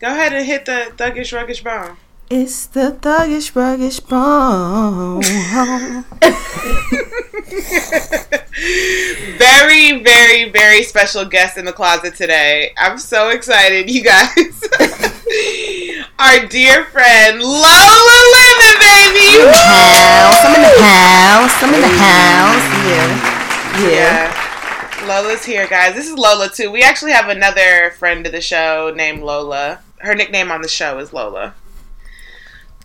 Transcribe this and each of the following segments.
Go ahead and hit the thuggish ruggish bomb. It's the thuggish ruggish bomb. Very, very, very special guest in the closet today. I'm so excited, you guys. Our dear friend Lola Lemon, baby. house. I'm in the house. I'm in the house. Yeah. Yeah. Yeah. Lola's here, guys. This is Lola too. We actually have another friend of the show named Lola. Her nickname on the show is Lola.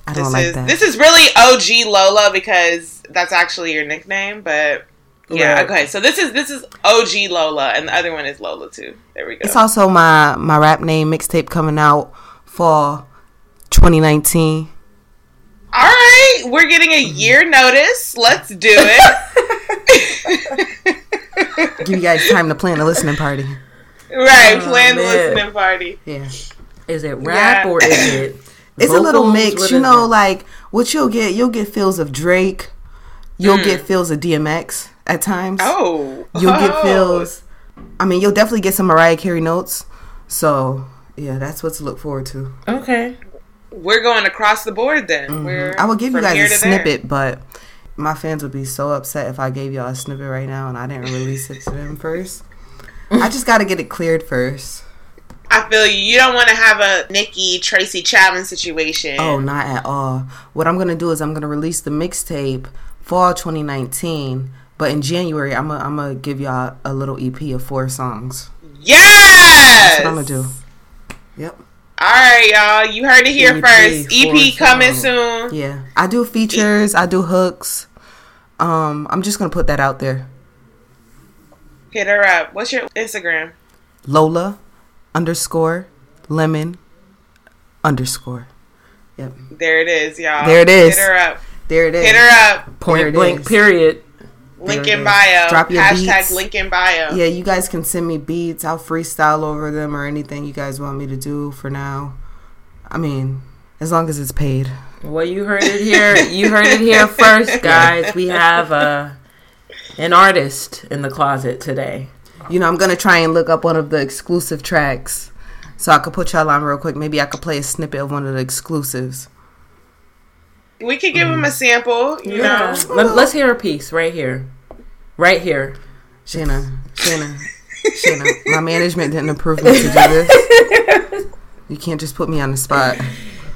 I This don't like is that. this is really OG Lola because that's actually your nickname, but yeah, Right. okay. So this is this is OG Lola and the other one is Lola too. There we go. It's also my my rap name mixtape coming out for 2019. All right, we're getting a mm-hmm. year notice. Let's do it. Give you guys time to plan a listening party. right, Oh, plan the listening party. Yeah. Is it rap Yeah. or is it? It's a little mix, What you know, it? like what you'll get, you'll get feels of Drake. You'll get Hmm. feels of DMX at times. Oh, You'll get Oh. feels I mean, you'll definitely get some Mariah Carey notes. So, yeah, that's what to look forward to. Okay. We're going across the board then. We're Mm-hmm. I will give you guys a to there. snippet, but my fans would be so upset if I gave y'all a snippet right now and I didn't release it to them first. I just got to get it cleared first. I feel you. You don't want to have a Nikki Tracy Chapman situation. Oh, not at all. What I'm gonna do is I'm gonna release the mixtape fall 2019, but in January I'm gonna I'm gonna give y'all a little EP of four songs. yes. That's what I'm gonna do. Yep. All right, y'all. You heard it here EP, first. EP coming soon. Yeah. I do features. I do hooks. Um, I'm just gonna put that out there. Hit her up. What's your Instagram? Lola underscore lemon underscore. Yep. There it is, y'all. There it is. Hit her up. There it is. Hit her up. There Point blank. is. Period. Link in bio. Drop your Hashtag beats. link in bio. Yeah, you guys can send me beats. I'll freestyle over them or anything you guys want me to do for now. I mean, as long as it's paid. Well, you heard it here. You heard it here first, guys. We have uh, an artist in the closet today. You know, I'm gonna try and look up one of the exclusive tracks so I could put y'all on real quick. Maybe I could play a snippet of one of the exclusives. We could give him a sample, you Yeah. know. Let, us hear a piece right here. Right here. Shanna, Shanna, Shanna. My management didn't approve me to do this. You can't just put me on the spot.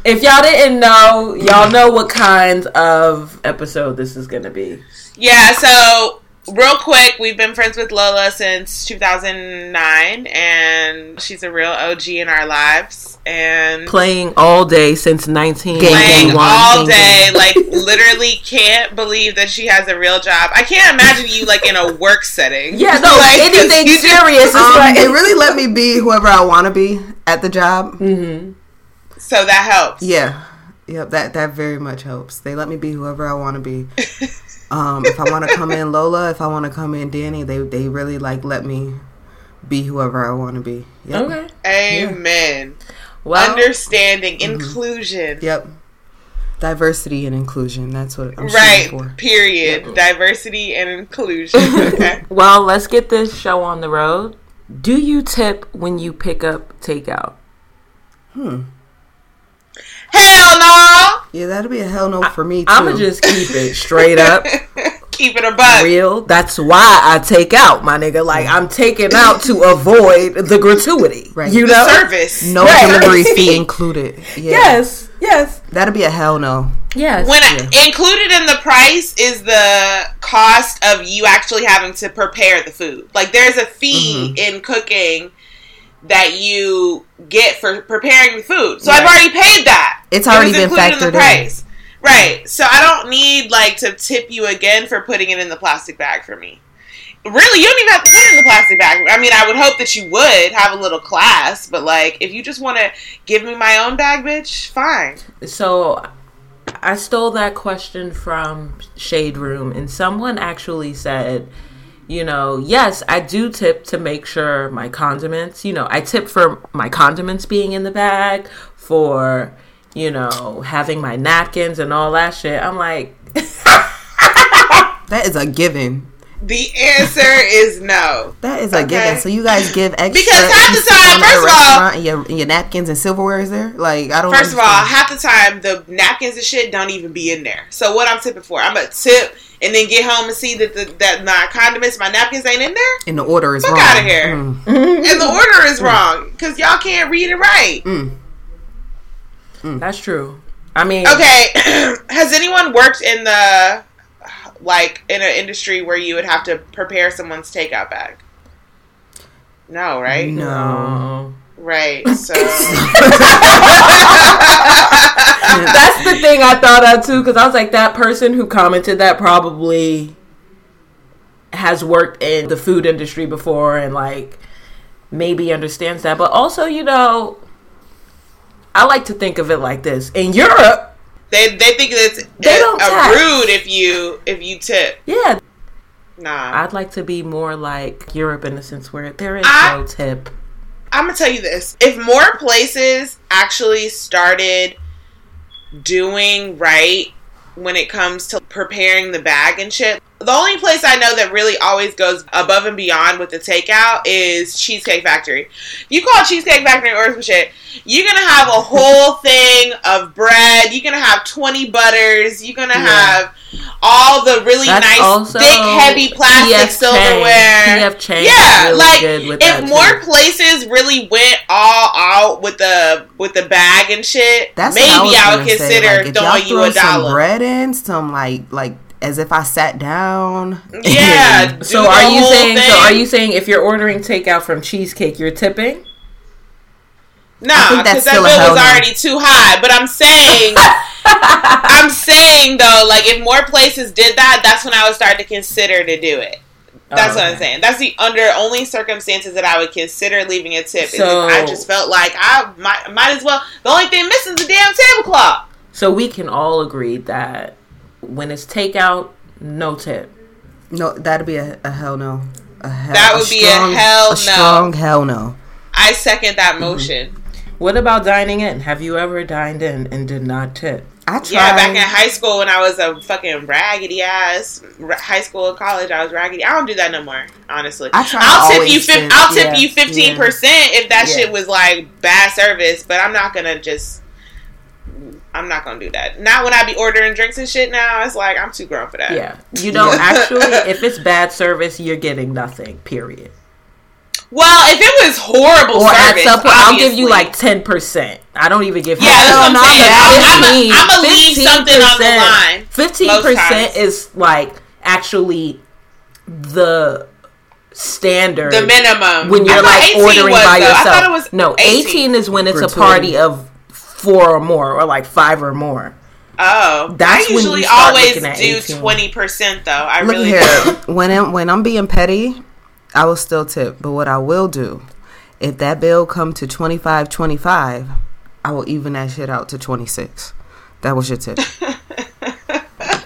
If y'all didn't know, y'all know what kind of episode this is going to be. Yeah, so real quick, we've been friends with Lola since 2009, and she's a real OG in our lives. And Playing all day since Gang, playing 1991. all gang, day, gang. like literally can't believe that she has a real job. I can't imagine you like in a work setting. Yeah, no, Like, anything you just- serious is Um, like. they really let me be whoever I want to be at the job. So that helps. Yeah, yep. That that very much helps. They let me be whoever I want to be. Um, if I want to come in Lola, if I want to come in Danny, they they really like let me be whoever I want to be. Yep. okay. Amen. Well, Understanding, inclusion. Yep. Diversity and inclusion. That's what I'm Right. shooting for. Period. Diversity and inclusion. Okay. well, let's get this show on the road. Do you tip when you pick up takeout? Hell no. Yeah, that'll be a hell no for me too. I'm gonna just keep it straight up, Keep it a buck. real. That's why I take out, my nigga. Like I'm taking out to avoid the gratuity. Right. You know. Service. no Right. delivery fee included. Yeah. Yes. Yes. That'll be a hell no. Yes. When included in the price is the cost of you actually having to prepare the food. Like there's a fee Mm-hmm. in cooking that you get for preparing the food. So I've already paid that. It's already was been included factored in. price. Right. So I don't need like to tip you again for putting it in the plastic bag for me. Really, you don't even have to put it in the plastic bag. I mean, I would hope that you would have a little class, but like, if you just want to give me my own bag, bitch, fine. So I stole that question from Shade Room, and someone actually said, you know, yes, I do tip to make sure my condiments, you know, I tip for my condiments being in the bag, for, you know, having my napkins and all that shit. I'm like, That is a given. The answer is no. That is a Okay. given. So you guys give extra Because half the time, first of all- and your, your napkins and silverware is there. Like I don't. First of all, half the time the napkins and shit don't even be in there. So what I'm tipping for? I'm gonna tip and then get home and see that the, that my condiments, my napkins ain't in there, and the order is wrong. Fuck wrong. outta here. Mm. and the order is wrong because y'all can't read it right. Mm. that's true. I mean, Okay, has anyone worked in the like in an industry where you would have to prepare someone's takeout bag? No, right? No. no. Right. So That's the thing I thought of too, because I was like, that person who commented that probably has worked in the food industry before and like maybe understands that. But also, you know, I like to think of it like this: in Europe, they they think it's They a, don't a rude if you if you tip. yeah, Nah. I'd like to be more like Europe in the sense where there is I- no tip. I'm gonna tell you this: if more places actually started doing right when it comes to preparing the bag and shit, the only place I know that really always goes above and beyond with the takeout is Cheesecake Factory. You call Cheesecake Factory order some shit, you're gonna have a whole thing of bread. You're gonna have 20 butters. You're gonna Yeah. have all the really That's nice, thick, heavy plastic PF silverware. PF yeah, really like good with if more too. places really went all out with the with the bag and shit, That's maybe I, I, would say. consider Like, throwing you a some dollar. bread in, some like like as if I sat down. Yeah. do So are you whole saying? So are you saying if you're ordering takeout from Cheesecake, you're tipping? Nah, think that's because that bill was already too high. But I'm saying, I'm saying though, like if more places did that, that's when I would start to consider to do it. That's Oh, what I'm saying. That's the under only circumstances that I would consider leaving a tip. is So- if I just felt like I might, might as well. The only thing missing is the damn tablecloth. So we can all agree that when it's takeout, no tip. No, that'd be a, a hell no. A hell, That would be a hell no. strong hell no. I second that Mm-hmm. motion. What about dining in? Have you ever dined in and did not tip? I tried. Yeah, back in high school when I was a fucking raggedy ass r- high school and college, I was raggedy. I don't do that no more, honestly. I try. I'll tip you. Fif- tip, I'll tip yeah, you fifteen percent if that Yeah. shit was like bad service. But I'm not gonna just. I'm not gonna do that. Not when I be ordering drinks and shit. Now it's like I'm too grown for that. Yeah. You know, actually, if it's bad service, you're getting nothing. Period. Well, if it was horrible Or service, at some point, I'll give you like ten percent. I don't even give. Yeah, that's what I'm saying. I'm- I'm- I'ma leave 15%. something on the line Fifteen percent is like actually the standard. the minimum when you're like ordering was, by though. yourself. I thought it was no, 18. is when it's For a party 20. of four or more, or like five or more. Oh, That's I when you usually start always at do twenty percent though. I Look really here. do. when I'm, when I'm being petty, I will still tip. But what I will do, if that bill come to 25 25, I will even that shit out to 26. That was your tip.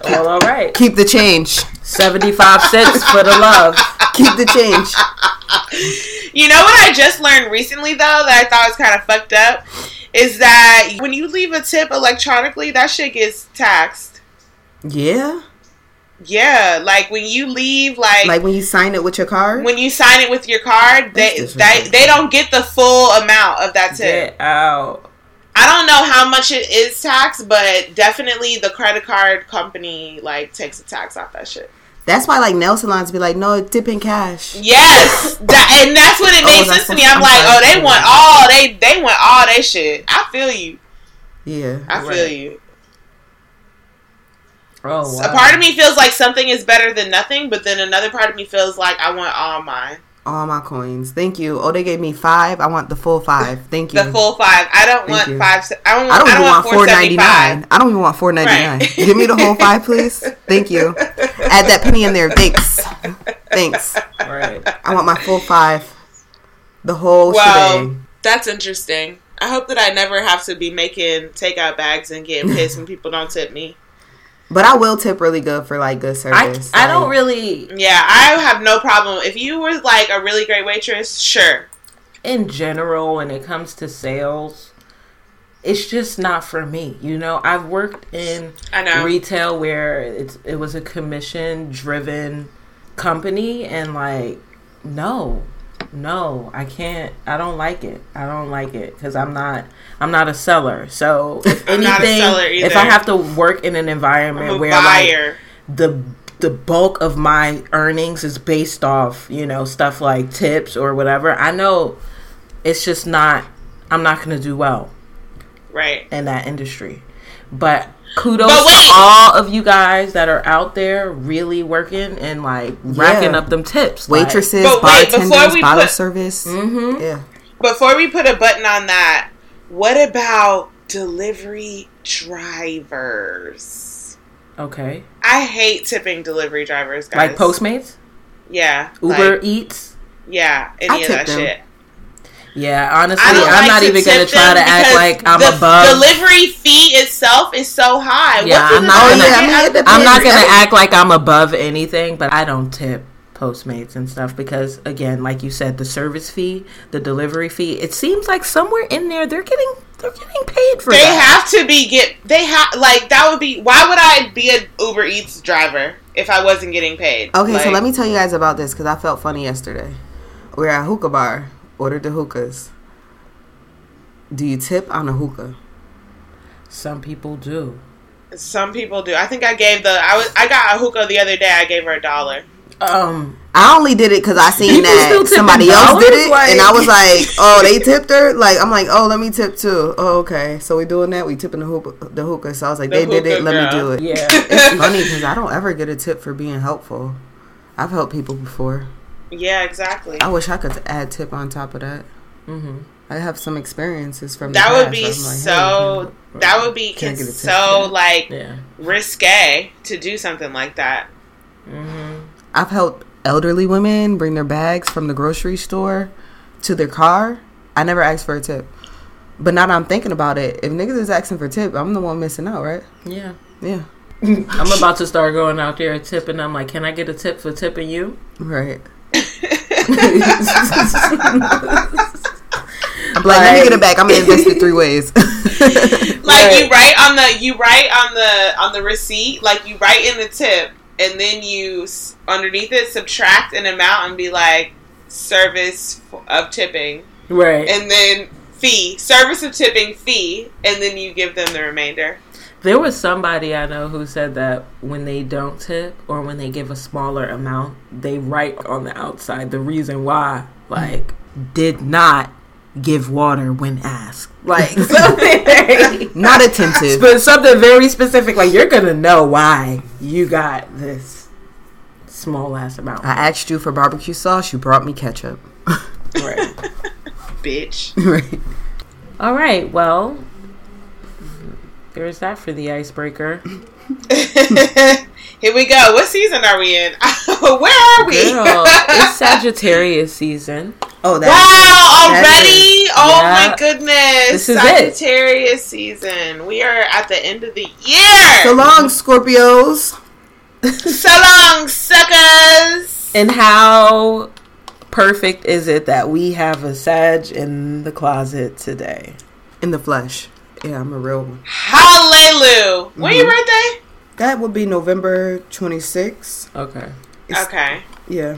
Well, all right, Keep the change. seventy-five cents for the love. Keep the change. You know what I just learned recently though that I thought was kind of fucked up is that when you leave a tip electronically, that shit gets taxed. Yeah. Yeah, like when you leave, like, Like when you sign it with your card. when you sign it with your card, they That's they, they don't get the full amount of that tip. Get out. I don't know how much it is taxed, but definitely the credit card company like takes a tax off that shit. That's why like nail salons be like, no, tip in cash. Yes, that, and that's what it Oh, made that's sense to me. I'm I'm like, oh, they want all they they want all they shit. I feel you. Yeah. I feel you. Oh, A part of me feels like something is better than nothing, but then another part of me feels like I want all mine. All my coins. Thank you. Oh, they gave me five. I want the full five. Thank you. The full five. I don't want you. five. se- I don't. I don't even want four four ninety seventy five. nine. I don't even want four ninety nine. Right. Give me the whole five, please. Thank you. Add that penny in there. Thanks. Thanks. Right. I want my full five. The whole Well, shebang. that's interesting. I hope that I never have to be making takeout bags and getting pissed when people don't tip me. But I will tip really good for like good I, service. I don't really, Yeah, I have no problem. If you were like a really great waitress, sure. in general, when it comes to sales, it's just not for me. You know, I've worked in I know. retail where it's it was a commission driven company, and like, no, no, I can't. I don't like it. I don't like it because I'm not. I'm not a seller. So if anything, not a seller if. I have to work in an environment where like the the bulk of my earnings is based off you know stuff like tips or whatever i know it's just not i'm not going to do well right. in that industry but kudos But to all of you guys that are out there really working and like racking up them tips waitresses, But wait, bartenders, we bottle put- service. Mhm. Yeah. Before we put a button on that, what about delivery drivers? okay I hate tipping delivery drivers, guys. like postmates Yeah. uber like, eats yeah. I Any of tip that them. shit. Yeah honestly I don't i'm like not to even going to try to act like i'm above the above Delivery fee itself is so high. Yeah, What I'm not driver gonna- get I mean, out it of the depends. I'm not gonna act like I'm above anything, but I don't tip Postmates and stuff because, again, like you said, the service fee, the delivery fee. It seems like somewhere in there they're getting they're getting paid for They that. have to be get. They have like that would be. Why would I be an Uber Eats driver if I wasn't getting paid? Okay, so let me tell you guys about this because I felt funny yesterday. We're at a hookah bar, ordered the hookahs. Do you tip on a hookah? Some people do. Some people do. I think I gave the. I was. I got a hookah the other day. I gave her a dollar. Um, I only did it because I seen that somebody else did it, Like- and I was like, "Oh, they tipped her." Like, I'm like, "Oh, let me tip too." Oh, okay. So we doing that. We tipping the hookah. The hookah. So I was like, The "They did it. hookah Let me do it." yeah. It's funny because I don't ever get a tip for being helpful. I've helped people before. Yeah, exactly. I wish I could add tip on top of that. hmm I have some experiences from the That would past be where I'm like, so. hey, That would be Can I get a so like Yeah. risque to do something like that. hmm I've helped elderly women bring their bags from the grocery store to their car. I never asked for a tip. But now that I'm thinking about it, if niggas is asking for tip, I'm the one missing out, right? Yeah. Yeah. I'm about to start going out there tipping. I'm like, can I get a tip for tipping you? Right. I'm like, let me get it back. I'm gonna invest it three ways. Like Right. you write on the you write on the on the receipt, like you write in the tip, and then you underneath it subtract an amount and be like service of tipping, Right. and then fee service of tipping fee, and then you give them the remainder. There was somebody I know who said that when they don't tip or when they give a smaller amount, they write on the outside the reason why, like, did not give water when asked. Like, something very, Not attentive. but something very specific. Like, you're going to know why you got this small ass amount. I asked you for barbecue sauce. You brought me ketchup. Right. Bitch. right. All right. Well, there's that for the icebreaker. Here we go. What season are we in? Where are we? Girl, it's Sagittarius season. Oh, that. Wow, that already? Oh Yeah. my goodness. This is it. Sagittarius season. We are at the end of the year. So long, Scorpios. So long, suckers. And how perfect is it that we have a Sag in the closet today? In the flesh. Yeah, I'm a real one. Hallelujah. When your birthday? That would be November 26th. Okay. It's- Okay. Yeah.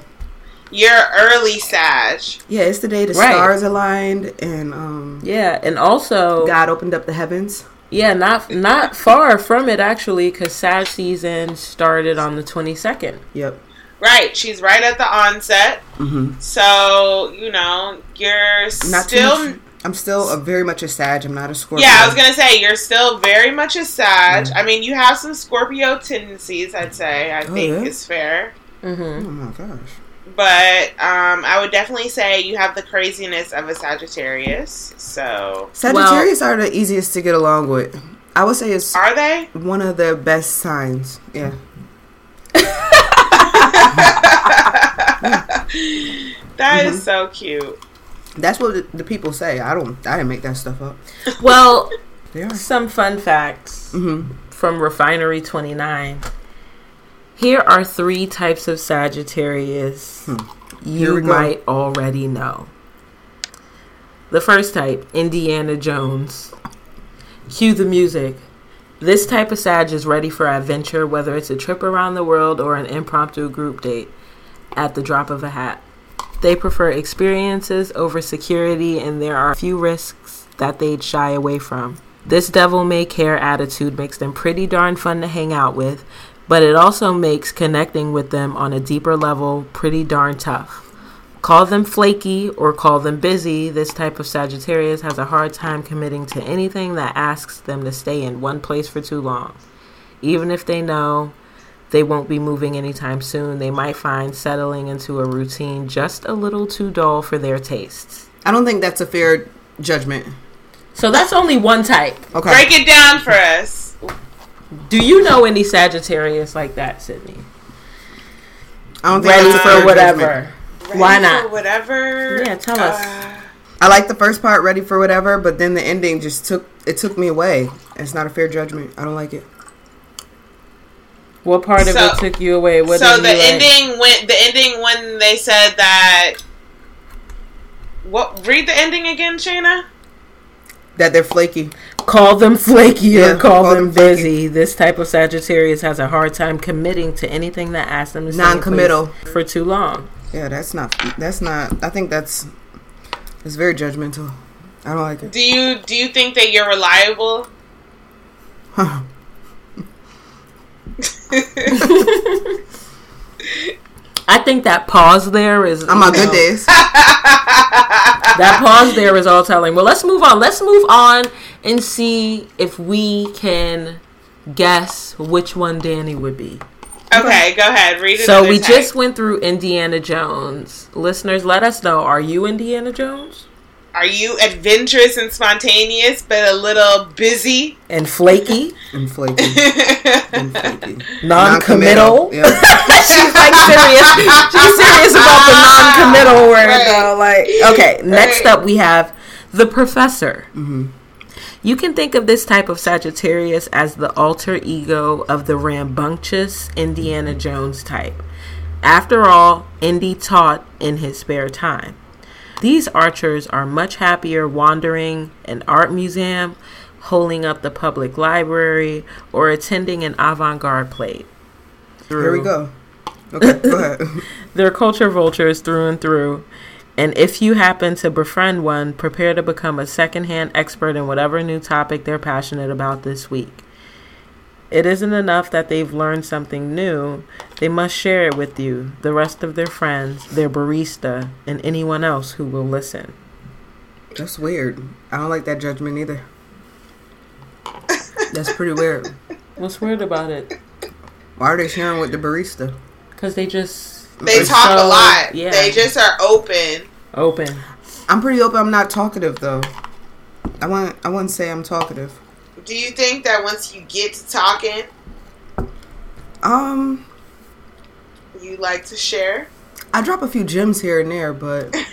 You're early Sag. Yeah, it's the day the Right. stars aligned and um Yeah, and also God opened up the heavens. yeah, not not far from it actually, because Sag season started on the twenty second. Yep. Right. She's right at the onset. Mm-hmm. So, you know, you're Not still. Too much. I'm still a, very much a Sag. I'm not a Scorpio. Yeah, I was gonna say you're still very much a Sag. I mean, you have some Scorpio tendencies. I'd say. I Oh, think yeah? is fair. Mm-hmm. Oh my gosh. but um, I would definitely say you have the craziness of a Sagittarius. So, Sagittarius are the easiest to get along with. I would say it's are they? one of the best signs. Yeah. That is Mm-hmm. so cute. That's what the, the people say. I don't. I didn't make that stuff up. Well, some fun facts hmm from Refinery 29. Here are three types of Sagittarius Here you we go. might already know. The first type, Indiana Jones. Cue the music. This type of Sag is ready for adventure, whether it's a trip around the world or an impromptu group date at the drop of a hat. They prefer experiences over security, and there are few risks that they'd shy away from. This devil may care attitude makes them pretty darn fun to hang out with, but it also makes connecting with them on a deeper level pretty darn tough. Call them flaky or call them busy, this type of Sagittarius has a hard time committing to anything that asks them to stay in one place for too long. Even if they know they won't be moving anytime soon, they might find settling into a routine just a little too dull for their tastes. I don't think that's a fair judgment. So that's only one type. Okay. Break it down for us. Do you know any Sagittarius like that, Sydney? I don't think Ready that's a fair for whatever. Ready Why for not? Whatever. Yeah, tell us. Uh, I like the first part, ready for whatever, but then the ending just took it took me away. It's not a fair judgment. I don't like it. What part of So- it took you away? What so did the you like? ending when the ending when they said that. What? Read the ending again, Shayna. That they're flaky. Call them flaky Yeah, or call, call them, them flaky. busy. This type of Sagittarius has a hard time committing to anything that asks them to stay Non-committal. for too long. Yeah, that's not. That's not. I think that's. It's very judgmental. I don't like it. Do you do you think that you're reliable? I think that pause there is. Oh I'm on you good days. That pause there is all telling. Well, let's move on. Let's move on and see if we can guess which one Danny would be. Okay, go ahead. Read it. So we just went through Indiana Jones. Listeners, let us know. Are you Indiana Jones? Are you adventurous and spontaneous, but a little busy? And flaky, And flaky. And flaky. non-committal. Yeah. She's like serious. She's serious about the non-committal word Right. though. Like, okay. Next Right. up, we have the professor. Mm-hmm. You can think of this type of Sagittarius as the alter ego of the rambunctious Indiana Jones type. After all, Indy taught in his spare time. These archers are much happier wandering an art museum, holding up the public library, or attending an avant garde play. Here we go. Okay, go ahead. They're culture vultures through and through. And if you happen to befriend one, prepare to become a secondhand expert in whatever new topic they're passionate about this week. It isn't enough that they've learned something new, they must share it with you, the rest of their friends, their barista, and anyone else who will listen. That's weird. I don't like that judgment either. That's pretty weird. What's weird about it? Why are they sharing with the barista? Because they just They are talk a lot. Yeah, They just are open. open. I'm pretty open. I'm not talkative though. I want. I wouldn't say I'm talkative. Do you think that once you get to talking, Um, you like to share? I drop a few gems here and there, but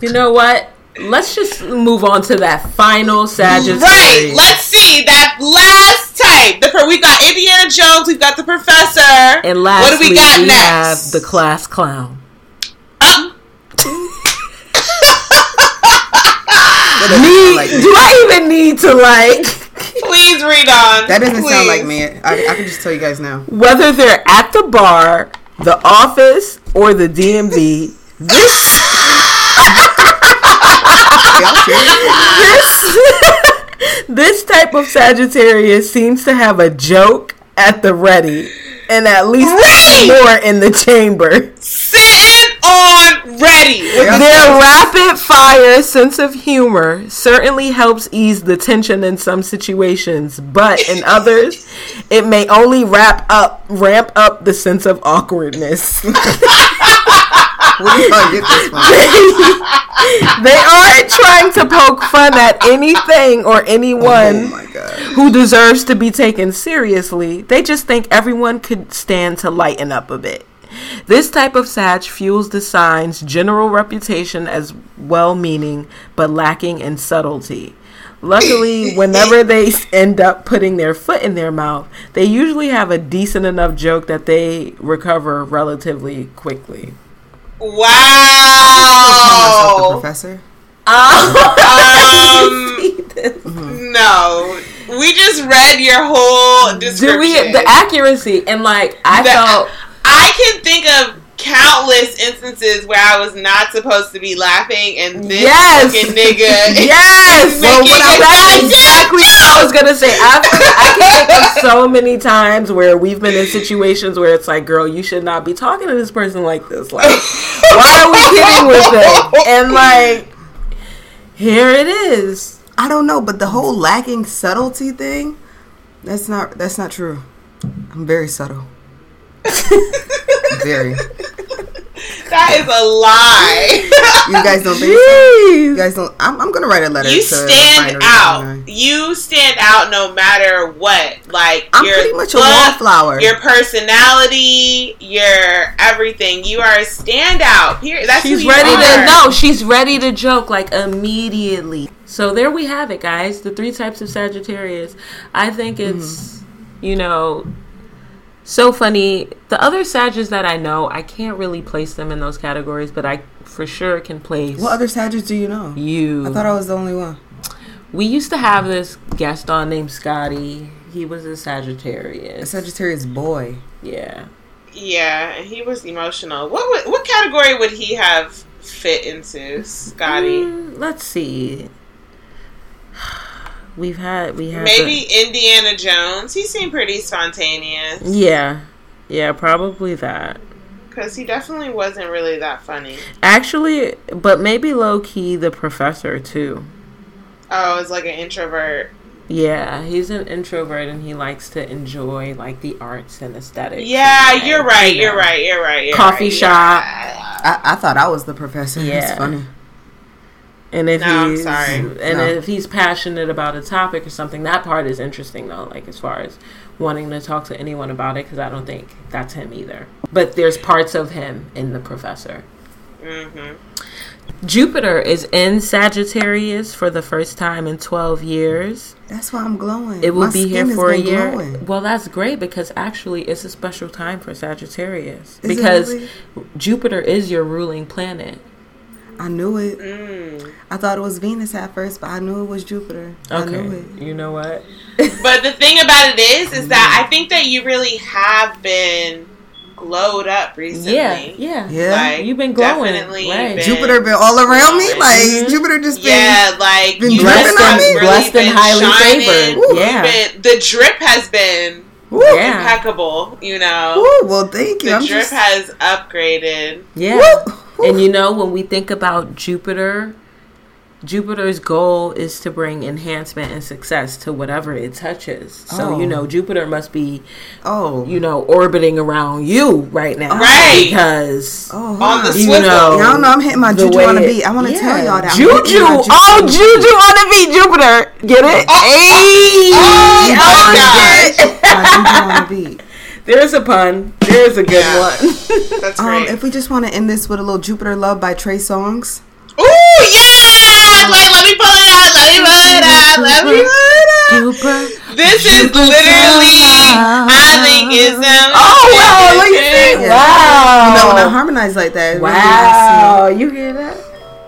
You know what? Let's just move on to that final Sagittarius. Right. Let's see that last type. The pro- we got Indiana Jones. We've got the professor. And lastly, what do we got we next? have the class clown. Uh, that like. Do I even need to like please read on. That doesn't sound like me. I, I can just tell you guys now. whether they're at the bar, the office, or the DMV? This this this type of Sagittarius seems to have a joke at the ready, and at least Right. more in the chamber. Sitting on ready. With Their rapid fire sense of humor certainly helps ease the tension in some situations, but in others, it may only wrap up ramp up the sense of awkwardness. Where you get this from? they aren't trying to poke fun at anything or Oh anyone my god. who deserves to be taken seriously. They just think everyone could stand to lighten up a bit. This type of Sag fuels the sign's general reputation as well meaning but lacking in subtlety. Luckily, whenever they end up putting their foot in their mouth, they usually have a decent enough joke that they recover relatively quickly. Call myself the Wow. professor. Um, no, we just read your whole Do description. we the accuracy and like I The- felt I can think of countless instances where I was not supposed to be laughing, and this Yes. fucking nigga. Yes, well, Making what I, it that's sound exactly what I was gonna say. I, I can think of so many times where we've been in situations where it's like, girl, you should not be talking to this person like this. Like, why are we kidding with it? And like, here it is. I don't know, but the whole lacking subtlety thing, that's not that's not true. I'm very subtle. very. That is a lie. You guys don't think so? You guys don't. I'm, I'm gonna write a letter. you to stand out. owner. You stand out no matter what. Like I'm your pretty much a wallflower. Your personality, your everything. You are a standout. Period. That's She's who you ready are. to no, she's ready to joke like immediately. So there we have it, guys. The three types of Sagittarius. I think it's mm-hmm. you know so funny. The other Sages that I know, I can't really place them in those categories, but I for sure can place What other Sagittarius do you know? you. I thought I was the only one. we used to have this guest on named Scotty. He was a A Sagittarius. Sagittarius boy. Yeah, yeah. and he was emotional. What would, what category would he have fit into, Scotty? Mm, let's see. We've had we had Maybe Indiana Jones. He seemed pretty spontaneous yeah. Yeah, probably that. because he definitely wasn't really that funny. Actually, but maybe low key the professor too. Oh, it's like an introvert. Yeah, he's an introvert and he likes to enjoy like the arts and aesthetics. Yeah, and, like, you're right. you You're right. You're right. You're Coffee right, shop. yeah. I, I thought I was the professor. Yeah. That's funny. And if No, I'm he's sorry. and No. if he's passionate about a topic or something, that part is interesting though. Like as far as wanting to talk to anyone about it, because I don't think that's him either. But there's parts of him in the professor. Mhm. Jupiter is in Sagittarius for the first time in 12 years. That's why I'm glowing. It will My be here skin has for a year. glowing. Well, that's great because actually it's a special time for Sagittarius Is because really? Jupiter is your ruling planet. I knew it. Mm. I thought it was Venus at first, but I knew it was Jupiter. I knew Okay. it. You know what? But the thing about it is, is that I think that you really have been glowed up recently. Yeah, yeah. Yeah. Like, You've been glowing, definitely right. been- Jupiter been all around me. glowing. Like Mhm. Jupiter just been. Yeah, like been you dripping on me? really Blessed and highly shining. favored. You've Yeah. been- the drip has been Woo. Yeah. impeccable. You know, Woo, well, thank you. the I'm drip just. has upgraded. Yeah. Woo, woo. And you know, when we think about Jupiter, Jupiter's goal is to bring enhancement and success to whatever it touches. So, Oh. you know, Jupiter must be, oh, you know, orbiting around you right now. Right. Because oh, on the on. you know, Y'all know I'm hitting my the juju way on the beat. I want to tell y'all that. I'm Juju. Oh, juju. Juju on the beat, Jupiter. Get it? Hey. Oh, Oh, my shit. my juju on the beat. There's a pun. There's a good Yeah. one. That's Um, great. if we just want to end this with a little Jupiter love by Trey Songz. Ooh, yeah! Wait, let me pull it out. Let me pull it out. Let me pull it out. Jupiter. This is literally, I think it's um, Oh, wow. Look at that. Yeah. Wow. You know, when I harmonize like that, it really Wow, you hear that?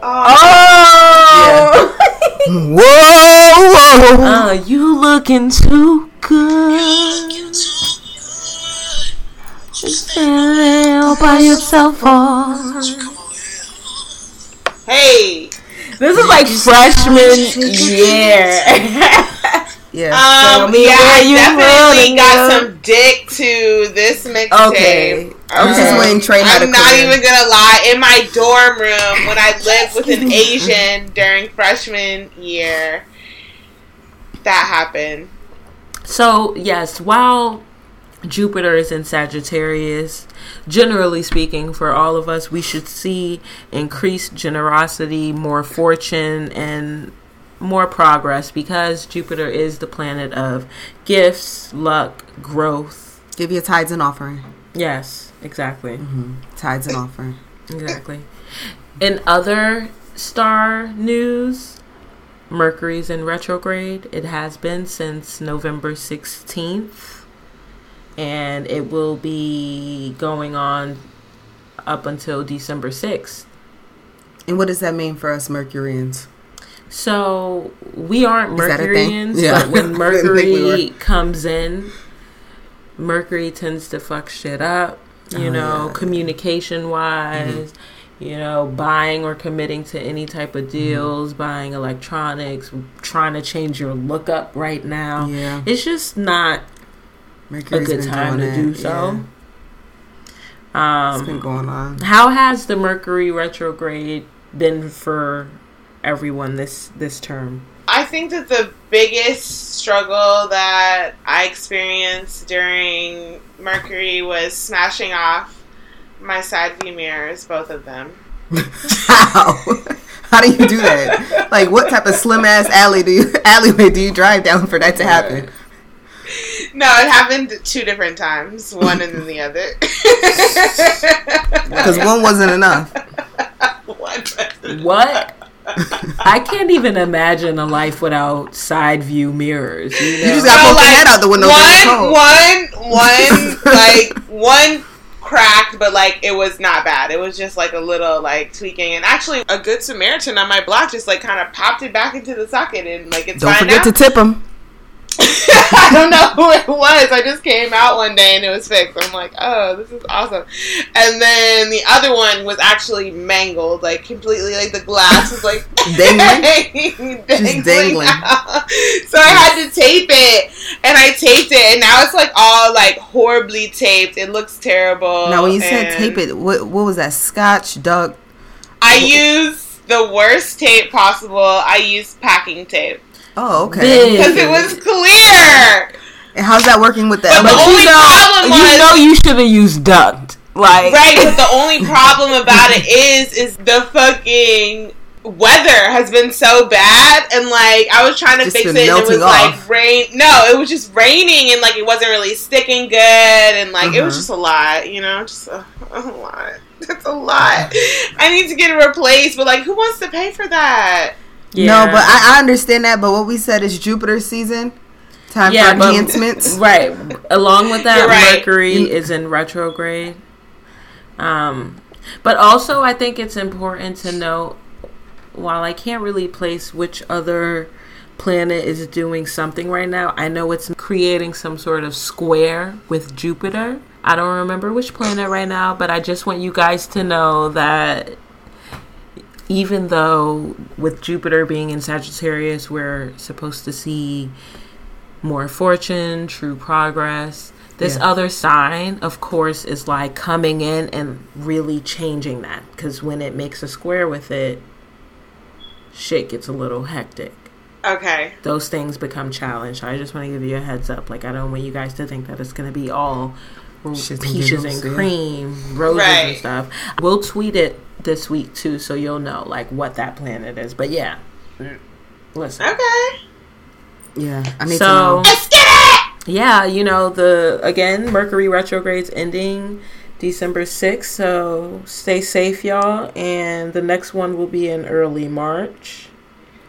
Oh, Oh, is- Whoa, whoa. uh, you looking too good. Just stand there all by yourself. On. hey. This is like freshman year. yeah. Um, me yeah, I you definitely rolling got up. some dick to this mixtape. okay, This is when Trey had I'm not career. even gonna lie. In my dorm room, when I lived with an Asian during freshman year, that happened. So, yes, while Jupiter is in Sagittarius, generally speaking, for all of us, we should see increased generosity, more fortune, and more progress because Jupiter is the planet of gifts, luck, growth. Give your tides and offering. Yes, exactly. Mm-hmm. Tides and offering. Exactly. In other star news, Mercury's in retrograde. It has been since November 16th. And it will be going on up until December 6th. And what does that mean for us Mercurians? So we aren't Is that a thing? Mercurians, Yeah. but when Didn't we Mercury comes in, Mercury tends to fuck shit up. You Oh, know, yeah. communication wise. Mm-hmm. You know, buying or committing to any type of mm-hmm. deals, buying electronics, trying to change your look up right now. Yeah. It's just not Mercury's a good been time to doing do that. so. Yeah. It's been Um, going on. how has the Mercury retrograde been for everyone this this term? I think that the biggest struggle that I experienced during Mercury was smashing off my side view mirrors, both of them. How? How do you do that? Like, what type of slim ass alley do you alleyway do you drive down for that to happen? No, it happened two different times, one and then the other. Because one wasn't enough. one. What? I can't even imagine a life without side view mirrors. You You just got to poke your head out the window. when it's one, cold. one, one, like one cracked, but like it was not bad. It was just like a little like tweaking, and actually, a good Samaritan on my block just like kind of popped it back into the socket, and like it's Don't fine forget now. to tip them. I don't know who it was. I just came out one day and it was fixed. I'm like, oh, this is awesome. And then the other one was actually mangled, like completely. Like the glass was like Dangling? dangling dangling. So I had to tape it, and I taped it, and now it's like all like horribly taped. It looks terrible. Now, when you said tape it, what what was that? Scotch, duck. I use the worst tape possible. I use packing tape Oh, okay. Because it was clear. And how's that working with that? But the only you know, problem was- you know you should have used duct. Like Right, but the only problem about it is, is the fucking weather has been so bad, and like I was trying to Just fix it, and it was melting like rain. No, it was just raining, and like it wasn't really sticking good, and like it was Uh-huh. just a lot, you know, just a, a lot. That's a lot. I need to get it replaced, but like, who wants to pay for that? No, but I, I understand that. But what we said is Jupiter season. Time Yeah, for enhancements. Right. Along with that, right. Mercury is in retrograde. Um, but also, I think it's important to note while I can't really place which other planet is doing something right now, I know it's creating some sort of square with Jupiter. I don't remember which planet right now, but I just want you guys to know that even though with Jupiter being in Sagittarius, we're supposed to see more fortune, true progress. This Yeah. other sign, of course, is like coming in and really changing that. Because when it makes a square with it, shit gets a little hectic. Okay. Those things become challenged. I just want to give you a heads up. Like, I don't want you guys to think that it's going to be all Shits peaches and giggles, cream, roses and stuff. We'll tweet it this week too, so you'll know like what that planet is. But yeah, listen. Okay. Yeah, I need So to know. Let's get it. yeah, you know the again Mercury retrograde's ending December sixth. So stay safe, y'all. And the next one will be in early March.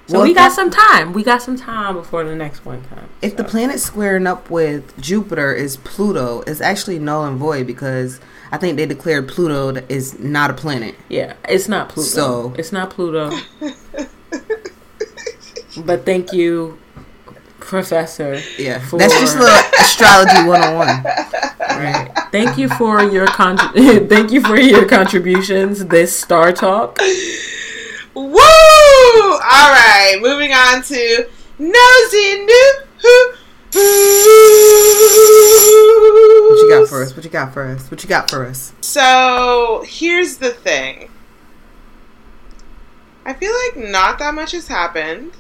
So Well, we got that- some time. We got some time before the next one comes. If the planet squaring up with Jupiter is Pluto, it's actually null and void because I think they declared Pluto is not a planet. Yeah, it's not Pluto. So- it's not Pluto. but thank you, Professor. Yeah, For- that's just a little astrology 101. Right. Thank you for your con- thank you for your contributions this Star Talk. Woo! All right, moving on to nosy new. What you got for us? What you got for us? What you got for us? So here's the thing. I feel like not that much has happened,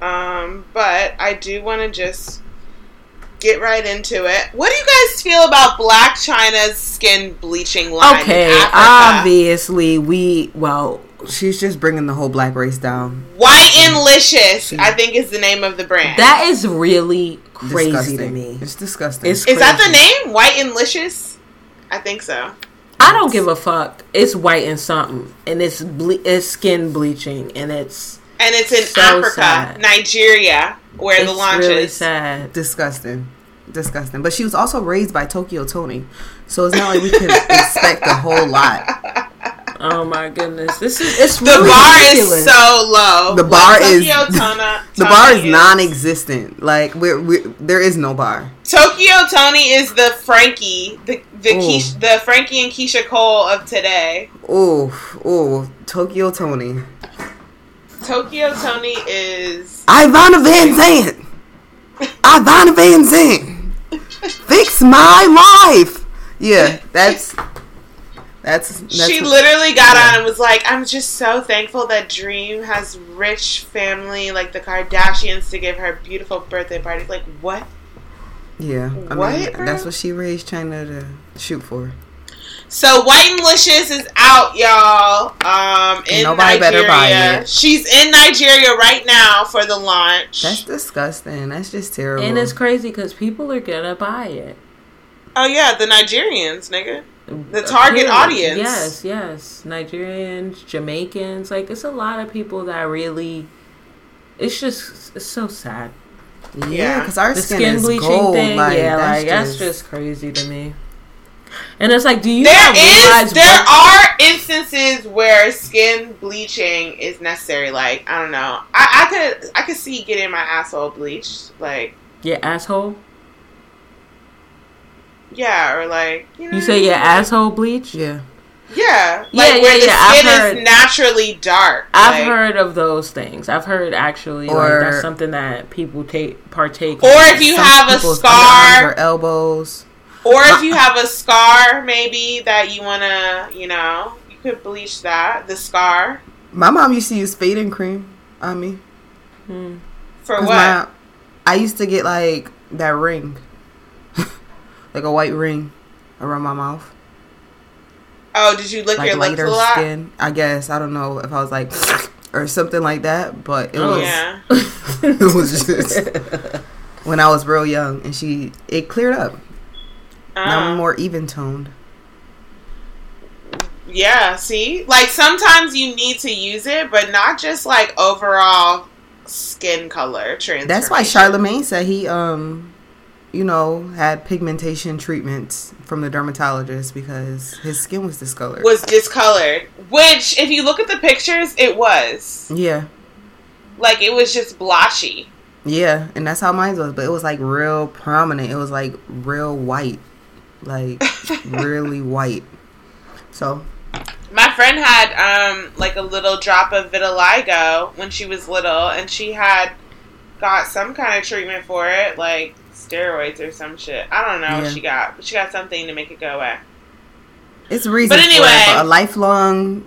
um, but I do want to just get right into it. What do you guys feel about Blac Chyna's skin bleaching line? Okay, Africa? obviously we well She's just bringing the whole black race down. White and Licious, I think, is the name of the brand. that is really crazy disgusting. to me. It's disgusting. It's is that the name? White and Licious? I think so. I don't give a fuck. It's white and something, and it's ble- it's skin bleaching, and it's And it's in So Africa, sad. Nigeria, where it's the launch really is. sad. disgusting. Disgusting. But she was also raised by Tokyo Tony. So it's not like we can expect a whole lot. Oh my goodness, this is it's The really bar ridiculous. is so low. The bar Like, is- Tona, The bar is non-existent. Like we're, we there is no bar. Tokyo Tony is the Frankie, the the Ooh. Keyshia, the Frankie and Keyshia Cole of today. Oh, oh, Tokyo Tony. Tokyo Tony is Iyanla Vanzant. Ivana Van Zant. Fix my life. Yeah, that's that's, that's she literally got on and was like, "I'm just so thankful that Dream has rich family like the Kardashians to give her beautiful birthday party." Like what? yeah. I What, mean, that's what she raised Chyna to shoot for. So Whitenicious is out, y'all. Um, in nobody better Nigeria. buy it. She's in Nigeria right now for the launch. That's disgusting. That's just terrible. and it's crazy because people are gonna buy it. oh yeah, the Nigerians, nigga. The target Apparently, audience. Yes, yes. Nigerians, Jamaicans, like it's a lot of people that really. It's just it's so sad. yeah, Yeah. because our The skin, skin is bleaching gold. thing, like, yeah, that's like that's just, just crazy to me. And it's like, do you There not is, realize there what- are instances where skin bleaching is necessary. Like I don't know, I, I could, I could see getting my asshole bleached. Like your asshole? yeah, or like you, know, You say your asshole bleach? yeah. yeah, Yeah, like yeah, where the yeah, I've skin heard- is naturally dark. I've like- heard of those things. I've heard actually Or- like that's something that people take partake. Or in. if you have a scar, underarms or elbows. Or if you have a scar, maybe that you wanna, you know, you could bleach that the scar My mom used to use fading cream on me. Hmm. for 'Cause what? my- I used to get like that ring, like a white ring around my mouth, oh, did you lick like your lips lighter a lot? skin. I guess I don't know if I was like or something like that, but it Oh, was Yeah. it was just when I was real young, and she it cleared up. Now I'm Uh, more even toned. yeah. See, like sometimes you need to use it, but not just like overall skin color transformation. That's why Charlemagne said he um you know had pigmentation treatments from the dermatologist because his skin was discolored. was discolored. Which, if you look at the pictures, it was yeah. like it was just blotchy. Yeah, and that's how mine was, but it was like real prominent. It was like real white. Like really white. So, My friend had um like a little drop of vitiligo when she was little, and she had got some kind of treatment for it, like steroids or some shit. I don't know Yeah. what she got, but she got something to make it go away. it's reason But for it, anyway. but a lifelong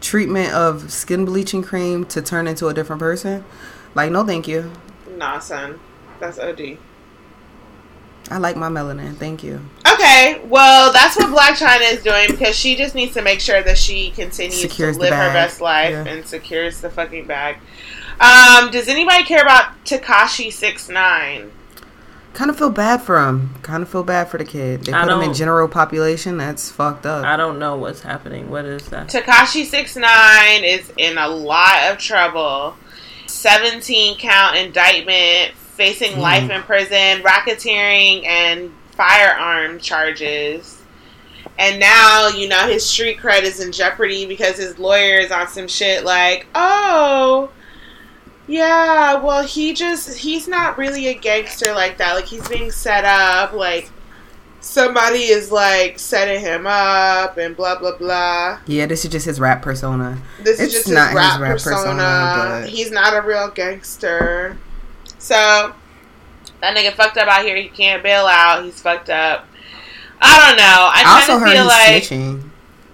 treatment of skin bleaching cream to turn into a different person. Like, no thank you. Nah, son, that's OD. I like my melanin. Thank you. Okay, well, that's what Blac Chyna is doing because she just needs to make sure that she continues Secures to live her best life Yeah. and secures the fucking bag. Um, does anybody care about Tekashi Six Nine? Kind of feel bad for him. Kind of feel bad for the kid. They I put him in general population. That's fucked up. I don't know what's happening. What is that? Tekashi Six Nine is in a lot of trouble. Seventeen count indictment, facing Hmm. life in prison, racketeering, and firearm charges. And now, you know, his street cred is in jeopardy because his lawyer is on some shit like, oh, yeah, well, he just, he's not really a gangster like that. Like, he's being set up. Like, somebody is, like, setting him up and blah, blah, blah. yeah, this is just his rap persona. This It's is just not his rap, his rap persona. persona, but- He's not a real gangster. So, That nigga fucked up out here. He can't bail out. He's fucked up. I don't know. I I also kind of heard feel he's like snitching.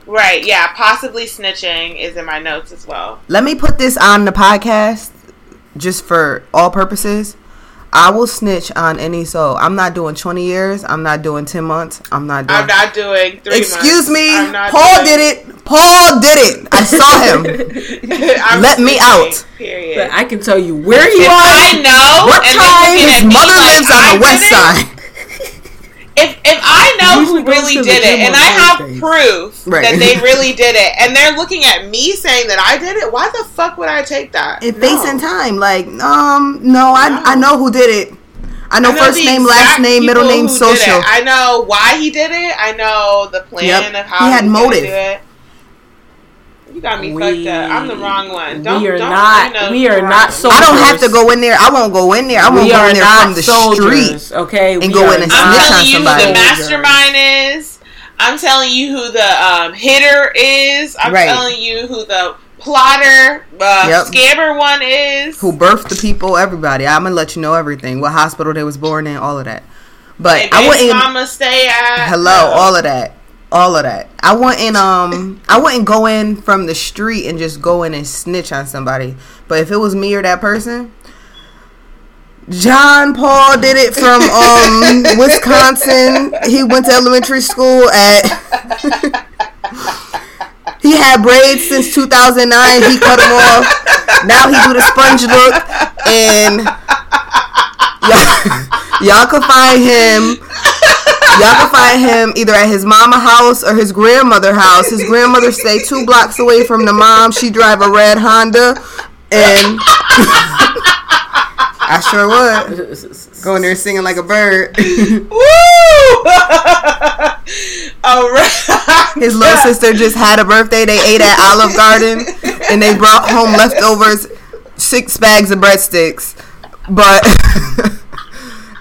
right, yeah, possibly snitching is in my notes as well. Let me put this on the podcast just for all purposes. I will snitch on any soul. I'm not doing 20 years. I'm not doing 10 months. I'm not doing. I'm not doing three Excuse months. me. Paul doing- did it. Paul did it. I saw him. Let me out. Period. But I can tell you where he if I was. know what time his at me mother like lives on I the west it, side. If if I know who really did it and I have Thursdays. proof Right. that they really did it and they're looking at me saying that I did it, why the fuck would I take that? In No. face and time. Like, um, no, I No. I know who did it. I know, I know first name, last name, middle name, who did it. social. I know why he did it. I know the plan Yep. of how He had was gonna motive. Do it. You got me We- fucked up. I'm the wrong one. Don't, we are don't, not- you know, we are not so- I don't have to soldiers. go in there. I won't go in there. I won't we go are in there not from the soldiers, street. okay? and We go are in and I'm snitch on telling you who the mastermind is. I'm telling you who the um, hitter is. I'm Right. telling you who the plotter, uh, Yep. scammer one is. Who birthed the people? Everybody. I'm gonna let you know everything. What hospital they was born in, all of that. But Hey, I baby wouldn't. mama stay at. Hello, all of that. All of that. I wouldn't um I wouldn't go in from the street and just go in and snitch on somebody. But if it was me or that person, John Paul did it from um Wisconsin. He went to elementary school at He had braids since 2009. He cut them off. Now he do the sponge look and y'all, y'all can find him Y'all can find him either at his mama house or his grandmother house. His grandmother stay two blocks away from the mom. She drive a red Honda, and I sure would go in there singing like a bird. Woo! all right. His little sister just had a birthday. They ate at Olive Garden, and they brought home leftovers, six bags of breadsticks. But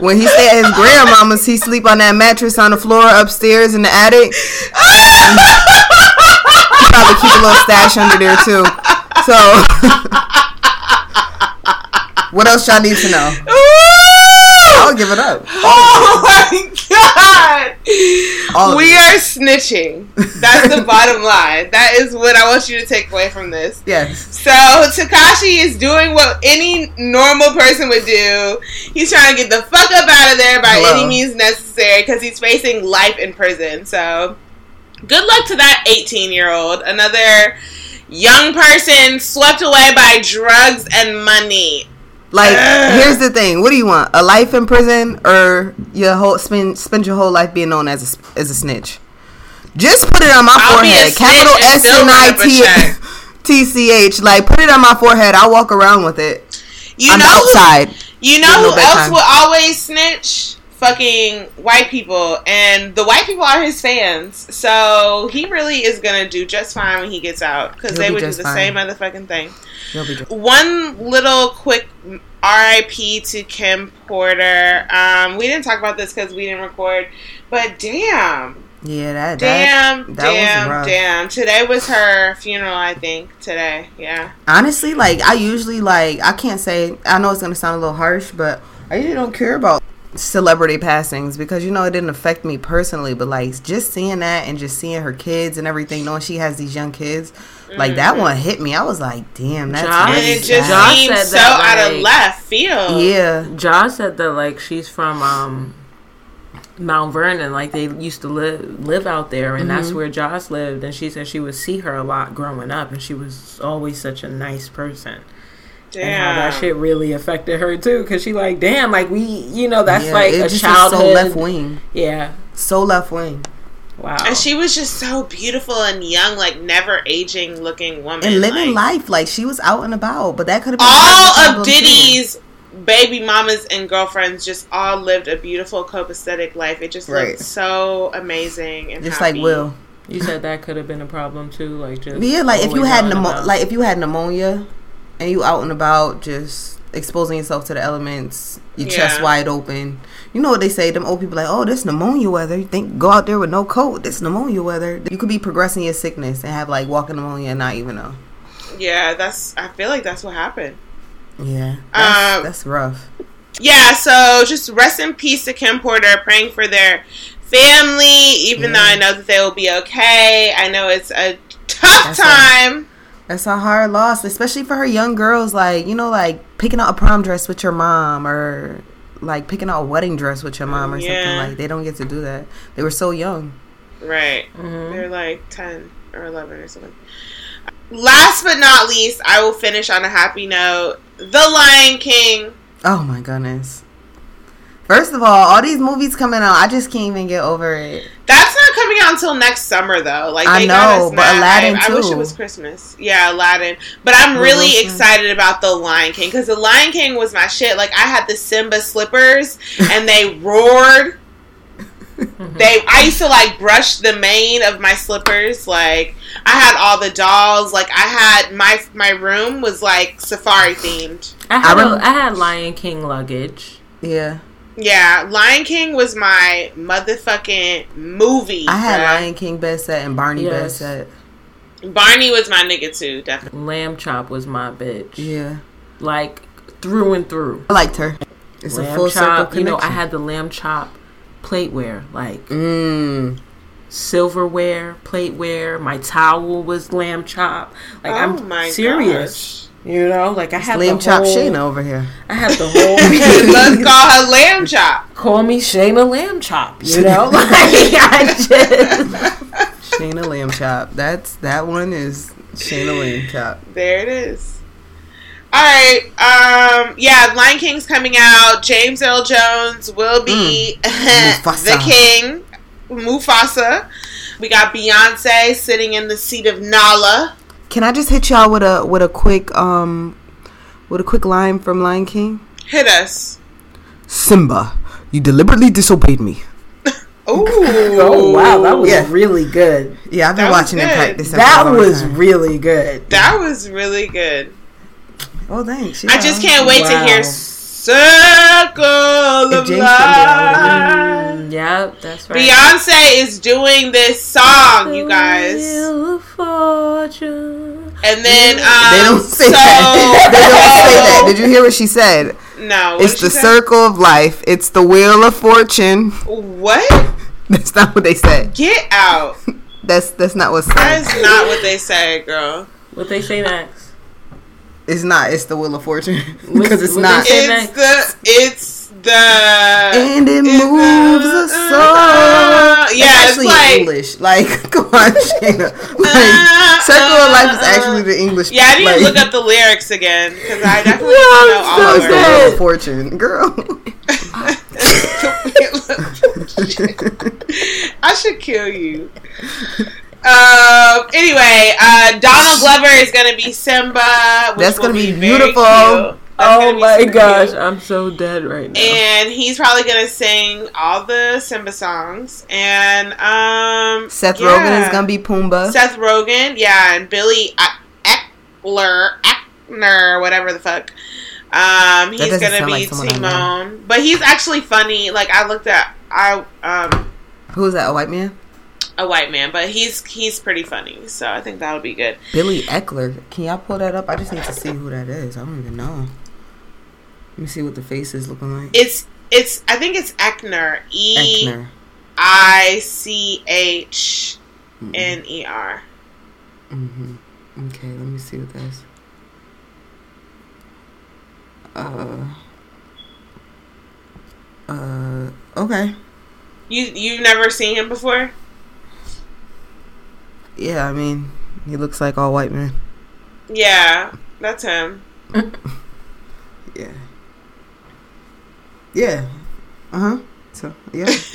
when he stay at his grandmama's, he sleep on that mattress on the floor upstairs in the attic. he probably keep a little stash under there too. So, what else y'all need to know? I'll give it up. Oh my god! All we are snitching. That's the bottom line. That is what I want you to take away from this. Yes. So Tekashi is doing what any normal person would do. He's trying to get the fuck up out of there by Hello. any means necessary because he's facing life in prison. So good luck to that 18 year old. Another young person swept away by drugs and money. Like, here's the thing. What do you want? A life in prison or your whole spend spend your whole life being known as a, as a snitch? Just put it on my I'll forehead. Capital S N I T. T C H. Like, put it on my forehead. I'll walk around with it You on the know who- outside. You know who else will always snitch? Fucking white people. And the white people are his fans. So he really is to do just fine when he gets out. Because they would do the fine. same motherfucking thing. Just- One little quick RIP to Kim Porter. Um, we didn't talk about this because we didn't record. But damn. Yeah, that Damn, that, that was damn, damn. Today was her funeral, I think. Today, yeah. Honestly, like I usually like I can't say I know it's gonna sound a little harsh, but I usually don't care about celebrity passings because you know it didn't affect me personally, but like just seeing that and just seeing her kids and everything, knowing she has these young kids, like that one hit me. I was like, damn, that's Josh- And really it just sad. Josh seems said so that, out of left field. yeah. Josh said that like she's from um Mount Vernon, like they used to live live out there, and Mm-hmm. that's where Josh lived. And she said she would see her a lot growing up, and she was always such a nice person. And how that shit really affected her too, because she like, damn, like we, you know, that's Yeah, like it a just was childhood. so left wing, Yeah, so left wing, wow. And she was just so beautiful and young, like never aging looking woman. and living like, life like she was out and about. But that could have been All of the problem, too. Diddy's baby mamas and girlfriends just all lived a beautiful copacetic life. It just Right. looked so amazing and just happy. like Will. you said that could have been a problem too, like just Yeah, like if you had pneumo- like if you had pneumonia and you out and about just exposing yourself to the elements, your chest wide open. You know what they say? Them old people like, oh, this pneumonia weather. You think go out there with no coat? This pneumonia weather. You could be progressing your sickness and have like walking pneumonia and not even know. Yeah, that's. I feel like that's what happened. Yeah, that's, Um, that's rough. yeah, so just rest in peace to Kim Porter. Praying for their family, even though I know that they will be okay. I know it's a tough That's time. That's a hard loss, especially for her young girls. Like you know, like picking out a prom dress with your mom, or like picking out a wedding dress with your mom, or Yeah. something. Like they don't get to do that. They were so young. Right. Mm-hmm. They're like 10 or 11 or something. Last but not least, I will finish on a happy note. The Lion King. Oh my goodness. First of all, all these movies coming out, I just can't even get over it. That's not coming out until next summer, though. Like I they got know, us but now. Aladdin, I, I wish it was Christmas. Yeah, Aladdin. But I'm Will really Wilson. excited about the Lion King because the Lion King was my shit. Like I had the Simba slippers, and they roared. They, I used to like brush the mane of my slippers. Like I had all the dolls. Like I had my my room was like safari themed. I had, I a- rem- I had Lion King luggage. Yeah, Yeah, Lion King was my motherfucking movie. I had bruh. Lion King best set and Barney Yes. best set. Barney was my nigga too, definitely. Lamb chop was my bitch. Yeah, Like through and through. I liked her. It's lamb a full circle connection. You know, I had the lamb chop plateware, like Mm. silverware, plateware. My towel was lamb chop. Like Oh I'm my serious. You know, like I have Lamb the chop whole, Shayna over here. I have the whole. Let's call her lamb chop. call me Shayna Lamb Chop. You know, like I just. Shayna Lamb Chop. That's that one is Shayna Lamb Chop. There it is. All right. Um. Yeah. Lion King's coming out. James Earl Jones will be Mm. The king. Mufasa. We got Beyonce sitting in the seat of Nala. Can I just hit y'all with a with a quick um with a quick line from Lion King? Hit us. Simba, you deliberately disobeyed me. Ooh. Oh wow, that was Yeah. really good. Yeah, I've been That watching it practice. That for a long was time. really good. That was really good. Oh, thanks. I just can't wait to Wow. Heir Circle of James can do it, I Life. Yep, that's right. Beyonce is doing this song, you guys. Wheel of Fortune. And then um They don't say so that. They don't say that. Did you hear what she said? No, It's the say? circle of life. It's the wheel of fortune. What? That's not what they said. Get out. That's that's not what's That said. is not what they said, girl. What they say next? It's not. It's the wheel of fortune because it's not. they say? It's the it's the And it moves the- uh, a soul. Yeah, it's actually like English. Like, come on, Shayna. Uh, like, Circle of Life is uh, actually the English. Yeah, I need like, to look up the lyrics again because I definitely Yeah, don't know all No, the it's the words. Wheel of Fortune, girl. I should kill you. Um. Anyway, uh, Donald Glover is gonna be Simba. Which That's gonna be very beautiful. cute. That's gonna Oh my gosh, cute. I'm so dead right now. And he's probably gonna sing all the Simba songs. And um, Seth yeah. Rogen is gonna be Pumbaa. Seth Rogen, yeah, and Billy Eckler, Eckner, whatever the fuck. Um, he's gonna be like someone I know. Timon, but he's actually funny. Like I looked at, I um, Who's that? A white man? A white man, but he's he's pretty funny. So I think that'll be good. Billy Eckler. Can y'all pull that up? I just need to see who that is. I don't even know. Let me see what the face is looking like. It's it's I think it's Eckner, E I C H N E R. Eckner. I C H N E R. hmm Okay, let me see what that's. Uh. Uh. Okay. You you've never seen him before? Yeah, I mean, he looks like all white man. Yeah, that's him. Yeah. Yeah. Uh huh. So yeah.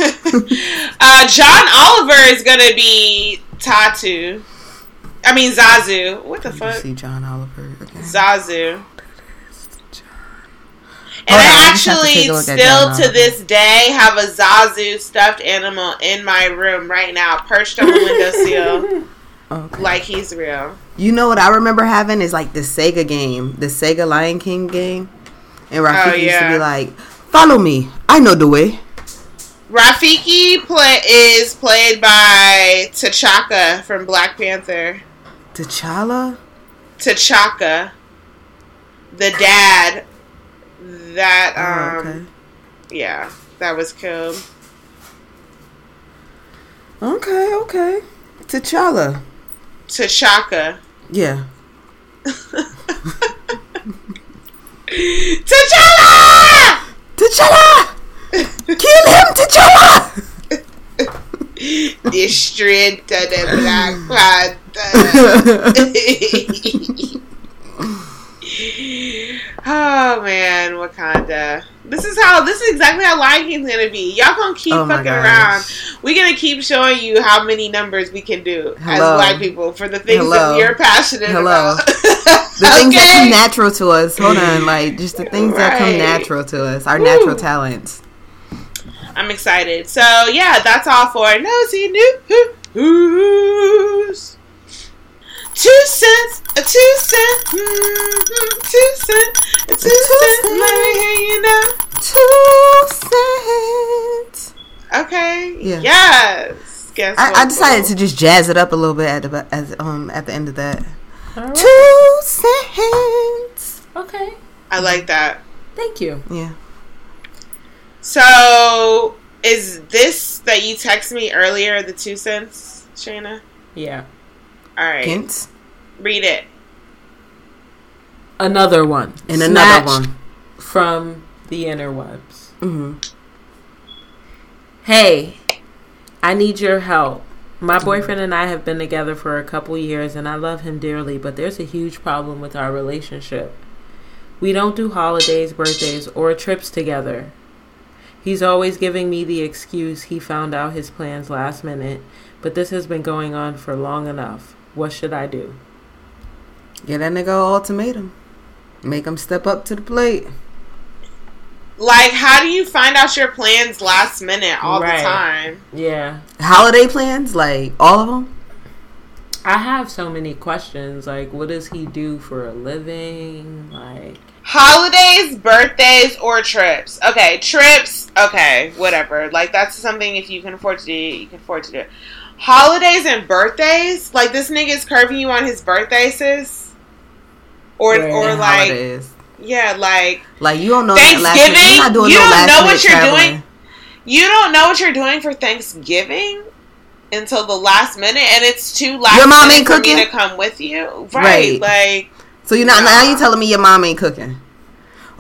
uh, John Oliver is gonna be Tatu. I mean Zazu. What the You fuck? see John Oliver again. Zazu. And I I just have to actually take a look at still to this day have a Zazu stuffed animal in my room right now, perched on the windowsill, Okay. like he's real. You know what I remember having is like the Sega game, the Sega Lion King game, and Rafiki Oh, used to be like, "Follow me, I know the way." Rafiki play is played by T'Chaka from Black Panther. T'Challa. T'Chaka, the dad That Oh, um okay. yeah, that was cool. Okay, okay. T'Challa. T'Chaka. Yeah. T'Challa! T'Challa! Kill him, T'Challa! the strength of the Black Panther. oh man, Wakanda. This is how this is exactly how Lion King's gonna be. Y'all gonna keep Oh fucking gosh. around. We're gonna keep showing you how many numbers we can do Hello. as black people for the things Hello. that we're passionate Hello. about. The things that come natural to us. Hold on, like just the things that come natural to us. Our Woo. natural talents. I'm excited. So yeah, that's all for nosy news. Two cents, a two cent, mm, two cent, a two, cent. cent. Let me hear you know. Two cents. Okay. Yeah. Yes. Guess what? I, I decided to just jazz it up a little bit at the as, um at the end of that. All right. Two cents. Okay. I like that. Thank you. Yeah. So is this that you texted me earlier? The two cents, Shayna. Yeah. All right. Hints. Read it. Another one. And another one. From the interwebs. Mm-hmm. Hey, I need your help. My boyfriend and I have been together for a couple years and I love him dearly, but there's a huge problem with our relationship. We don't do holidays, birthdays, or trips together. He's always giving me the excuse he found out his plans last minute, but this has been going on for long enough. What should I do? Get that nigga an ultimatum. Make him step up to the plate. Like, how do you find out your plans last minute all Right. the time? Yeah. Holiday plans, like all of them. I have so many questions. Like, what does he do for a living? Like, Holidays, birthdays, or trips. Okay, trips. Okay, whatever. Like that's something if you can afford to do, you can afford to do it. Holidays and birthdays. Like this nigga is curving you on his birthday, sis. Or Right. or like holidays. yeah, like Like you don't know that last Thanksgiving? You're not doing You no don't last know what you're traveling. doing? you don't know what you're doing for Thanksgiving until the last minute, and it's too last Your mom minute ain't for me cooking? to come with you. Right. Right? Like So you're not now. You telling me your mom ain't cooking?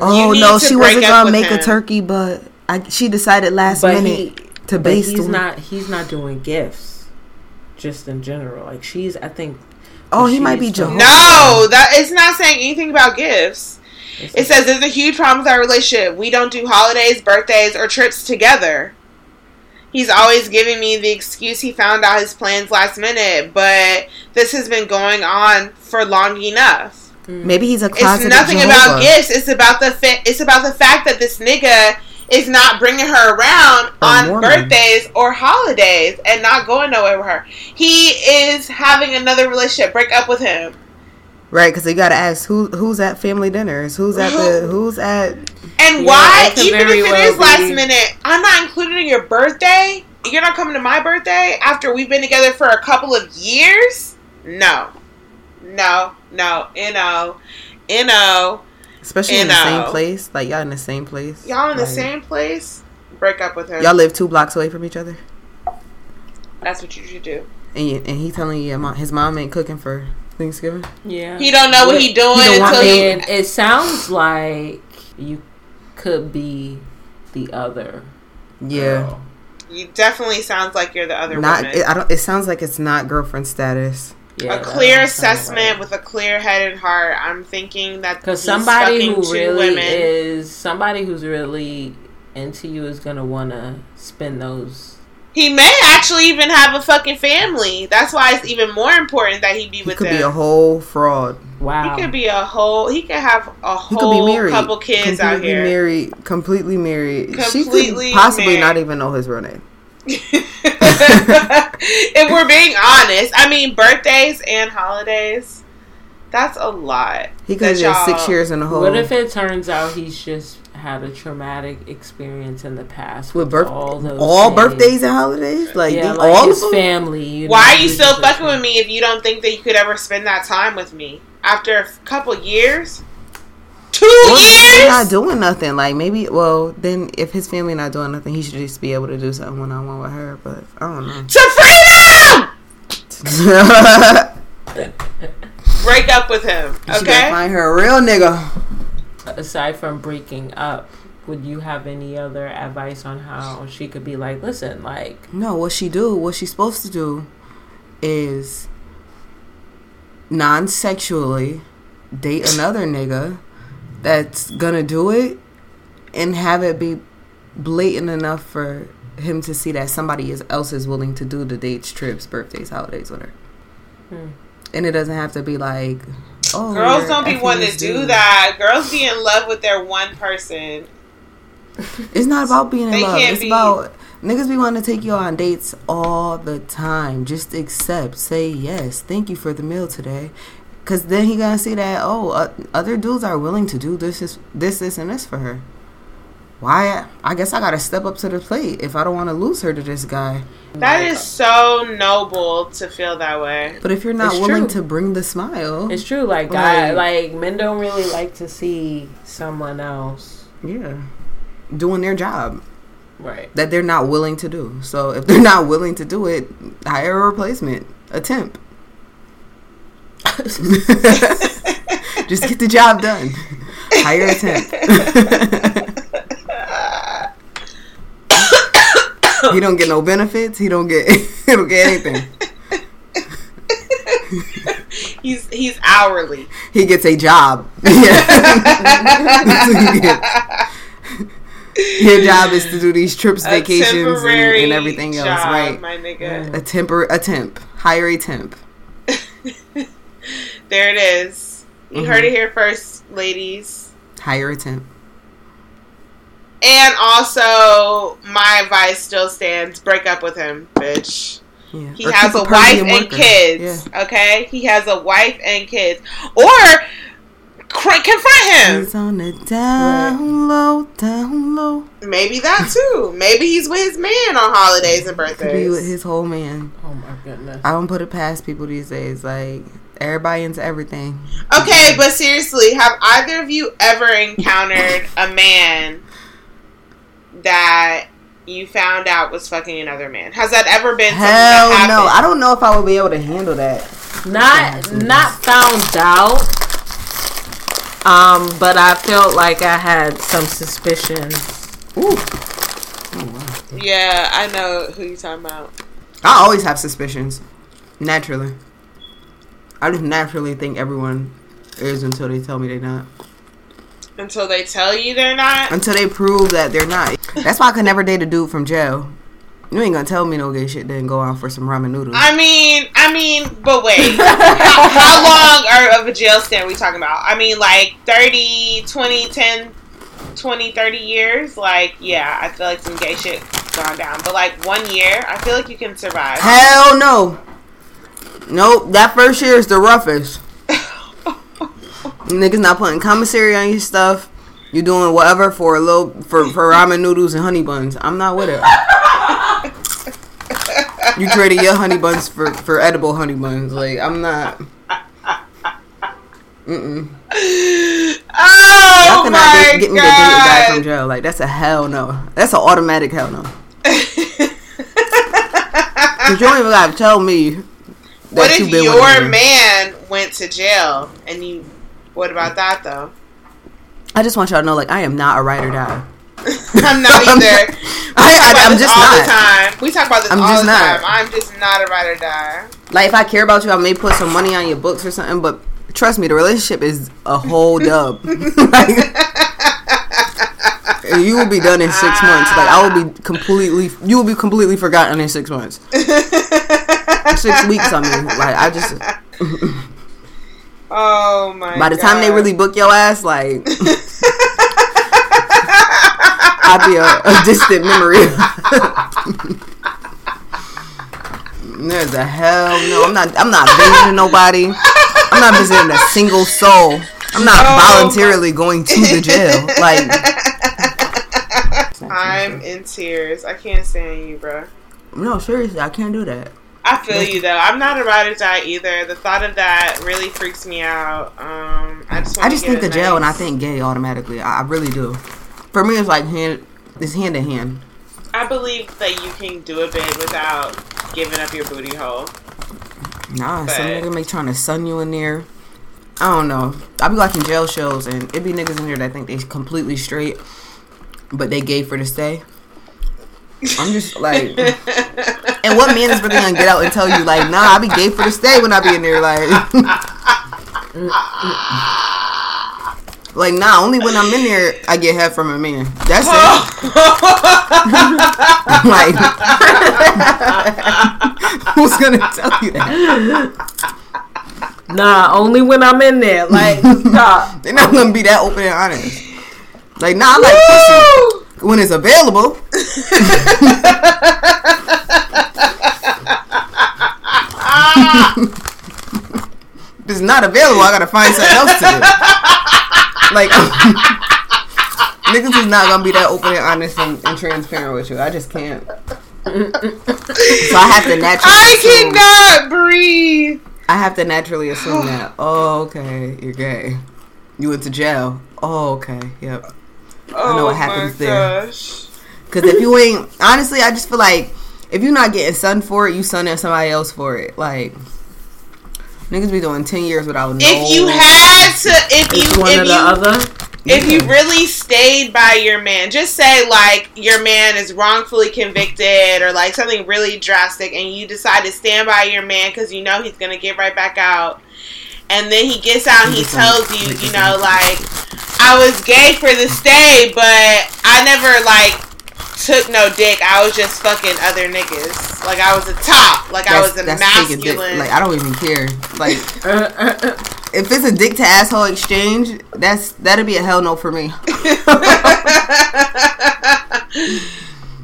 Oh no, she wasn't gonna with make a turkey, but I, she decided last but minute he, to but base he's the- not. He's not doing gifts. Just in general, like she's. I think. Oh, he might be is Jehovah. no, that it's not saying anything about gifts. It's It says there's a huge problem with our relationship. We don't do holidays, birthdays, or trips together. He's always giving me the excuse he found out his plans last minute, but this has been going on for long enough. Hmm. Maybe he's a It's nothing Jehovah. about gifts. It's about the fa- it's about the fact that this nigga is not bringing her around Or on Mormon. birthdays or holidays and not going nowhere with her. He is having another relationship. Break up with him. Right, because you got to ask who who's at family dinners, who's at the who's at. And Yeah, why, it even if very it well is last be. minute, I'm not including your birthday. You're not coming to my birthday after we've been together for a couple of years. No, no, no, no, no. Especially in the same uh, place, like y'all in the same place. Y'all in the Like, same place. Break up with her. Y'all live two blocks away from each other, That's what you should do. and you, and he telling you his mom ain't cooking for Thanksgiving. Yeah. He don't know what he doing He don't until he, it sounds like you could be the other. Yeah, girl. You definitely sounds like you're the other not. woman. It, I don't. It sounds like it's not girlfriend status. Yeah, a clear assessment right. with a clear head and heart. I'm thinking that Because somebody who really women. is somebody who's really into you is gonna want to spend those. He may actually even have a fucking family. That's why it's even more important that he be He with could them. be a whole fraud. Wow. he could be a whole. He could have a He could whole be married. couple kids out completely here. married, completely married. she Completely could possibly married. not even know his real name. if we're being honest, I mean birthdays and holidays. That's a lot. He could have that just six years in a hole. What if it turns out he's just had a traumatic experience in the past with with, birth all those all things? birthdays and holidays? Like, yeah, like all his of them? family. You Why know, are you still fucking with me if you don't think that you could ever spend that time with me after a couple years? Two Well, years. they're not doing nothing. Like maybe, well, then if his family not doing nothing, he should just be able to do something one on one with her. But I don't know. to freedom. Break up with him. She gotta Okay. find her a real nigga. Aside from breaking up, would you have any other advice on how she could be like, listen, like, No, what she do, what she's supposed to do, is non-sexually date another nigga that's gonna do it, and have it be blatant enough for him to see that somebody else is willing to do the dates, trips, birthdays, holidays with her. Hmm. And it doesn't have to be like, oh, Girls don't be wanting this to do that. Girls be in love with their one person. It's not about being in They love. can't It's be- about niggas be wanting to take you on dates all the time. Just accept, say yes. Thank you for the meal today. Cause then he gonna see that oh, uh, other dudes are willing to do this, this, this, this, and this for her. Why? I guess I gotta step up to the plate if I don't want to lose her to this guy. That is so noble to feel that way. But if you're not It's willing true. to bring the smile, it's true, like, guy, Like- like, men don't really like to see someone else. yeah, doing their job Right. that they're not willing to do. So if they're not willing to do it, hire a replacement, a temp. Just get the job done. Hire a temp. he don't get no benefits. He don't get. He don't get anything. He's he's hourly. He gets a job. Yeah. That's what he gets. Your job is to do these trips, A vacations, and, and everything else, right? My nigga. A temper, a temp. Hire a temp. There it is. You Mm-hmm. heard it here first, ladies. Higher a temp. And also, my advice still stands: break up with him, bitch. Yeah. He Or has keep a wife and worker. kids. Yeah. Okay, he has a wife and kids. Or cr- confront him. He's on the down low, down low. Maybe that too. Maybe he's with his man on holidays and birthdays. Could be with his whole man. Oh my goodness. I don't put it past people these days. Like everybody into everything. Okay, but seriously, have either of you ever encountered a man that you found out was fucking another man? Has that ever been Hell that no! I don't know if I would be able to handle that. Not not found out. Um, but I felt like I had some suspicions. Ooh. Yeah, I know who you're talking about. I always have suspicions. Naturally. I just naturally think everyone is until they tell me they're not. Until they tell you they're not. Until they prove that they're not. That's why I could never date a dude from jail. You ain't gonna tell me no gay shit, then go out for some ramen noodles. I mean, I mean, but wait. how, how long are, of a jail stint are we talking about? I mean, like 30, 20, 10, 20, 30 years? Like, yeah, I feel like some gay shit gone down. But like one year, I feel like you can survive. Hell no. Nope, that first year is the roughest. Niggas not putting commissary on your stuff. You doing whatever for a little for, for ramen noodles and honey buns. I'm not with it. You traded your honey buns for, for edible honey buns. Like I'm not. Mm-mm. Oh Y'all cannot my get, get me a guy from jail. Like that's a hell no. That's an automatic hell no. Cause you don't even gotta tell me what if your man went to jail and you? What about that though? I just want y'all to know, like, I am not a ride or die. I'm not either. I, I, i'm just all not. the time. We talk about this I'm all just the not. time. I'm just not a ride or die. Like, if I care about you, I may put some money on your books or something, but trust me, the relationship is a whole dub. like, you will be done in six months. Like, I will be ah. completely, you will be completely forgotten in six months. Six weeks, I mean. Like, I just, Oh my! by the time they really book your ass, like, I'd be a, a distant memory. There's a hell no. I'm not. I'm not visiting nobody. I'm not visiting a single soul. I'm not Oh, voluntarily going to the jail. Like I'm in tears. I can't stand you, bro. no, seriously, I can't do that. I feel you though. I'm not a ride or die either. The thought of that really freaks me out. Um, I just, I just think a of jail and I think gay automatically. I, I really do. For me, it's like hand, it's hand in hand. I believe that you can do a bit without giving up your booty hole. Nah, some But- nigga may trying to sun you in there. I don't know. I be watching jail shows and it be niggas in there that think they completely straight, but they gay for the stay. I'm just like, and what man is really gonna get out and tell you like, nah, I be gay for the stay when I be in there, like, like nah, only when I'm in there I get head from a man. That's it. like, who's gonna tell you that? Nah, only when I'm in there. Like, stop. They're not gonna be that open and honest. Like, nah, I like pussy when it's available. if it's not available, I gotta find something else to do. Like, niggas is not gonna be that open and honest and, and transparent with you. I just can't. So I have to naturally. I assume- cannot breathe. I have to naturally assume that. Oh, okay, you're gay. You went to jail. Oh, okay, yep. Oh know what oh my happens there. Because if you ain't, honestly, I just feel like if you're not getting sun for it, you sunning somebody else for it. Like niggas be doing ten years without no. If you had to, if you, one if or the you, other. if you really stayed by your man, just say like your man is wrongfully convicted or like something really drastic, and you decide to stand by your man because you know he's gonna get right back out, and then he gets out and he He gets out. tells you, you know, like I was gay for the stay, but I never like took no dick. I was just fucking other niggas. Like I was a top. Like I was a taking dick. masculine. Like I don't even care. Like Uh, uh, uh. if it's a dick to asshole exchange, that's that'd be a hell no for me.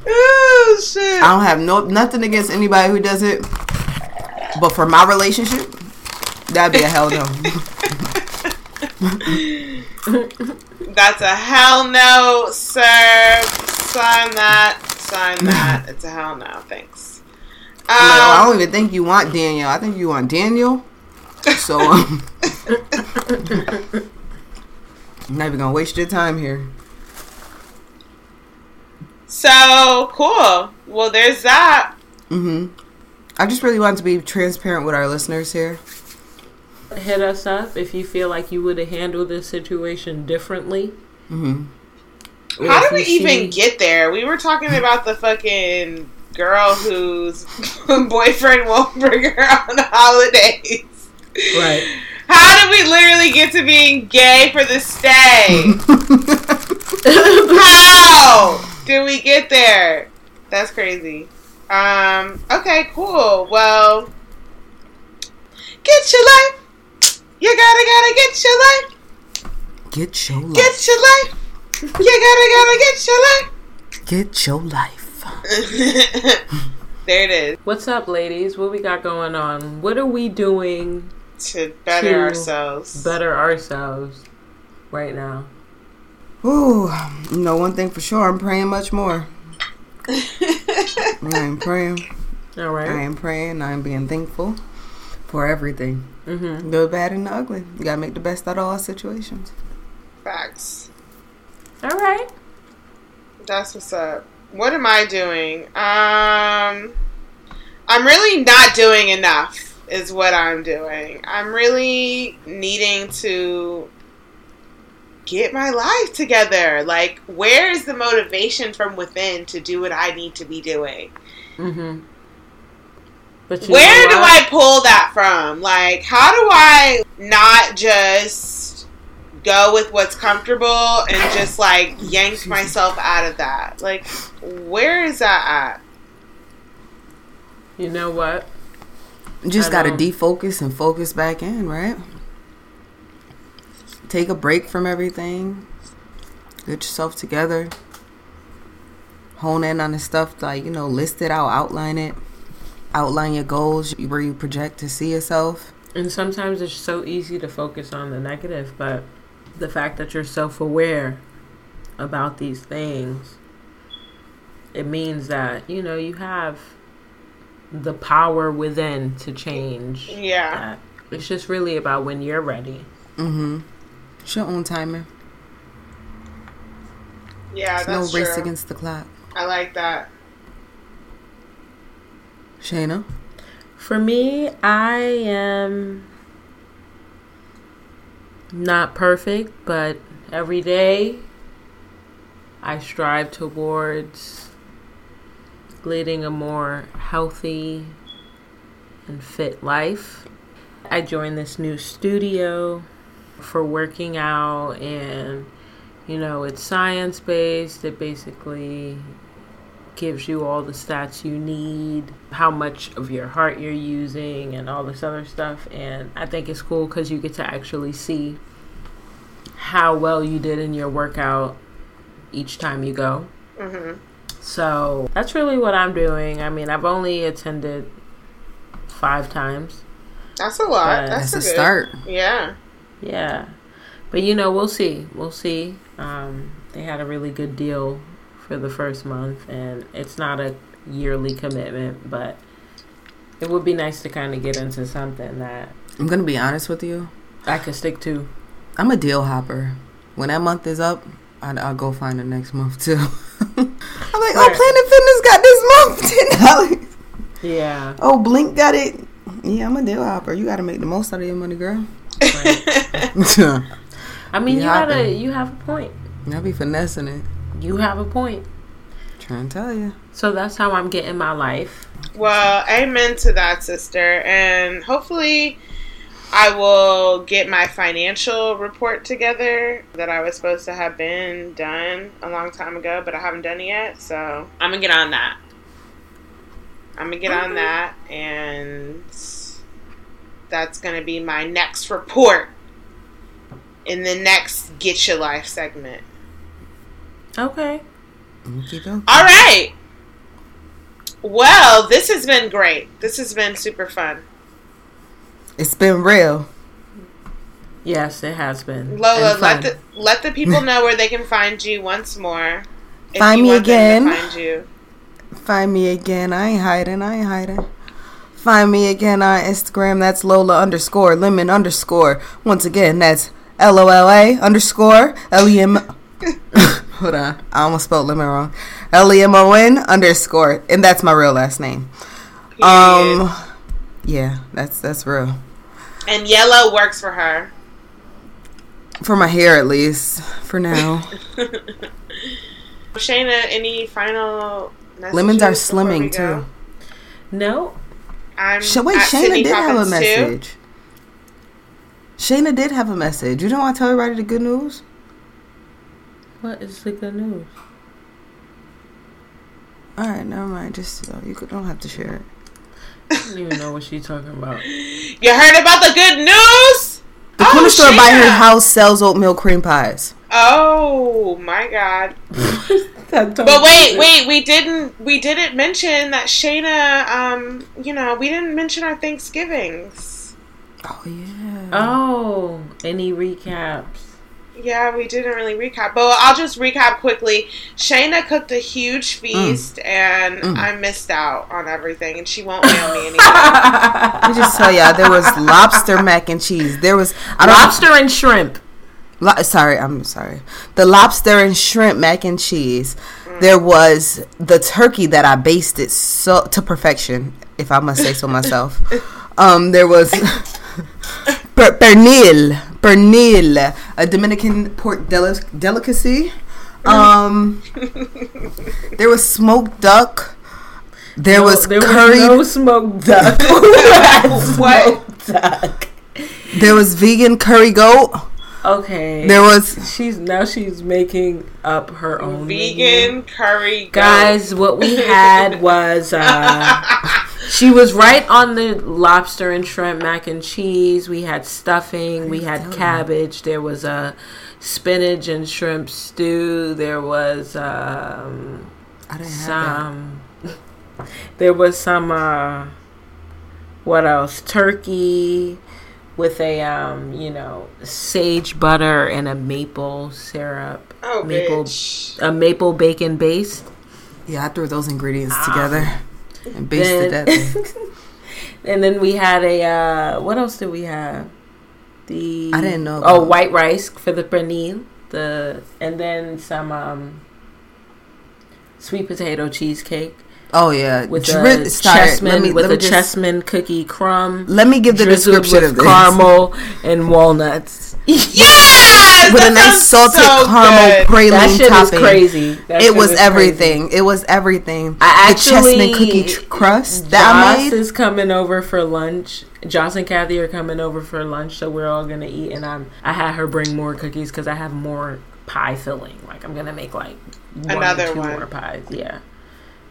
oh shit. I don't have no nothing against anybody who does it, but for my relationship, that'd be a hell no. That's a hell no, sir. Sign that. Sign that. It's a hell no. Thanks. Like, oh, I Um, don't even think you want Daniel. I think you want Daniel. So um, I'm not even gonna waste your time here. so cool. Well, there's that. Mm-hmm. I just really wanted to be transparent with our listeners here. Hit us up if you feel like you would have handled this situation differently. hmm How did we you even get there? We were talking about the fucking girl whose boyfriend won't bring her on the holidays. Right. How did we literally get to being gay for the stay? How did we get there? That's crazy. Um. Okay. Cool. Well, get your life. You gotta gotta get your life. Get your life. Get your life. You gotta gotta get your life. Get your life. there it is. What's up, ladies? What we got going on? What are we doing To better To ourselves. better ourselves right now? Ooh, you know one thing for sure. I'm praying much more. I am praying. All right. I am praying. I am being thankful for everything, Mm-hmm. good, bad, and the ugly. You gotta make the best out of all situations. Facts. All right. That's what's up. What am I doing? Um, I'm really not doing enough. Is what I'm doing. I'm really needing to get my life together. Like, where is the motivation from within to do what I need to be doing? Mm-hmm. But you Where do? I pull that from? Like, how do I not just go with what's comfortable and just like yank myself out of that? Like, where is that at? You know what? You just gotta defocus and focus back in, right? Take a break from everything. Get yourself together. Hone in on the stuff like, you know, list it out, outline it. Outline your goals, where you project to see yourself. And sometimes it's so easy to focus on the negative, but the fact that you're self aware about these things, it means that, you know, you have the power within to change. Yeah. that. It's just really about when you're ready. Mm-hmm. It's your own timing. Yeah, It's no race true. against the clock. I like that. Shayna? For me, I am not perfect, but every day I strive towards leading a more healthy and fit life. I joined this new studio for working out and you know, it's science based. It basically gives you all the stats you need, how much of your heart you're using, and all this other stuff. And I think it's cool because you get to actually see how well you did in your workout each time you go. hmm So that's really what I'm doing. I mean, I've only attended five times. That's a lot. That's, That's a a good- start. Yeah. Yeah. But you know, we'll see. We'll see. Um, they had a really good deal for the first month, and it's not a yearly commitment, but it would be nice to kind of get into something that I'm gonna be honest with you. I could stick to. I'm a deal hopper. When that month is up, I'll, I'll go find the next month too. I'm like, oh, Planet Fitness got this month ten dollars. Yeah. Oh, Blink got it. Yeah, I'm a deal hopper. You got to make the most out of your money, girl. Right. I mean, Be you gotta. You have a point. I'll be finessing it. You have a point. Trying to tell you. So that's how I'm getting my life. Well, amen to that, sister. And hopefully, I will get my financial report together that I was supposed to have been done a long time ago, but I haven't done it yet. So I'm going to get on that. I'm going to get on that. And that's going to be my next report in the next Get Your Life segment. Okay. Okey doke. All right. Well, this has been great. This has been super fun. It's been real. Yes, it has been. Lola, let the let the people know where they can find you once more. If Find you me want them to again. Find you. Find me again. I ain't hiding. I ain't hiding. Find me again on Instagram. That's Lola underscore lemon underscore. Once again, that's L O L A underscore L E M. Hold on, I almost spelled lemon wrong. L E M O N underscore, and that's my real last name. Period. Um, yeah, that's that's real and yellow works for her. for my hair at least for now. Shayna, any final messages Lemons are slimming too. No. I'm Sh- wait, at Shayna Sydney did have a Poppins, too. message. Shayna did have a message. You don't want to tell everybody the good news? What is the good news? All right, never mind. Just uh, you don't have to share it. I don't even know what she's talking about. You heard about the good news? The Oh, corner store by her house sells oatmeal cream pies. Oh my god! But wait, wait, we didn't we didn't mention that Shayna. Um, you know, we didn't mention our Thanksgivings. Oh yeah. Oh, any recaps? Yeah, we didn't really recap, but I'll just recap quickly. Shayna cooked a huge feast, and Mm. I missed out on everything, and she won't mail me anything. Let me just tell y'all, there was lobster mac and cheese. There was I don't Lobster and shrimp. Lo- sorry, I'm sorry. The lobster and shrimp mac and cheese. There was the turkey that I basted so to perfection, if I must say so myself. Um, there was pernil, pernil, a Dominican pork deli- delicacy. Um, there was smoked duck. There No, was there curried. no smoked duck. What? duck? there was vegan curry goat. Okay. There was She's now she's making up her own menu. Vegan curry, goat. Guys, what we had was uh she was right on the lobster and shrimp mac and cheese. We had stuffing, we had cabbage, there was a spinach and shrimp stew, there was um I didn't have that. some there was some uh what else turkey with a um you know sage butter and a maple syrup Oh, maple bitch. a maple bacon base Yeah, I threw those ingredients together. And based Then- to death. and then we had a uh, what else did we have? The I didn't know Oh, white rice for the pernil. The and then some um, sweet potato cheesecake Oh yeah, with Dri- a start- Chessmen me- with a just- Chessmen cookie crumb. Let me give the description with of this. caramel and walnuts. Yes! with a nice salted so caramel good. praline That shit topping. is crazy. That It shit was is everything. It was everything. I the Chessmen cookie tr- crust that I Joss made. is coming over for lunch. Joss and Kathy are coming over for lunch, so we're all gonna eat. And I'm I had her bring more cookies because I have more pie filling. Like I'm gonna make like one Another or two one. more pies. Yeah,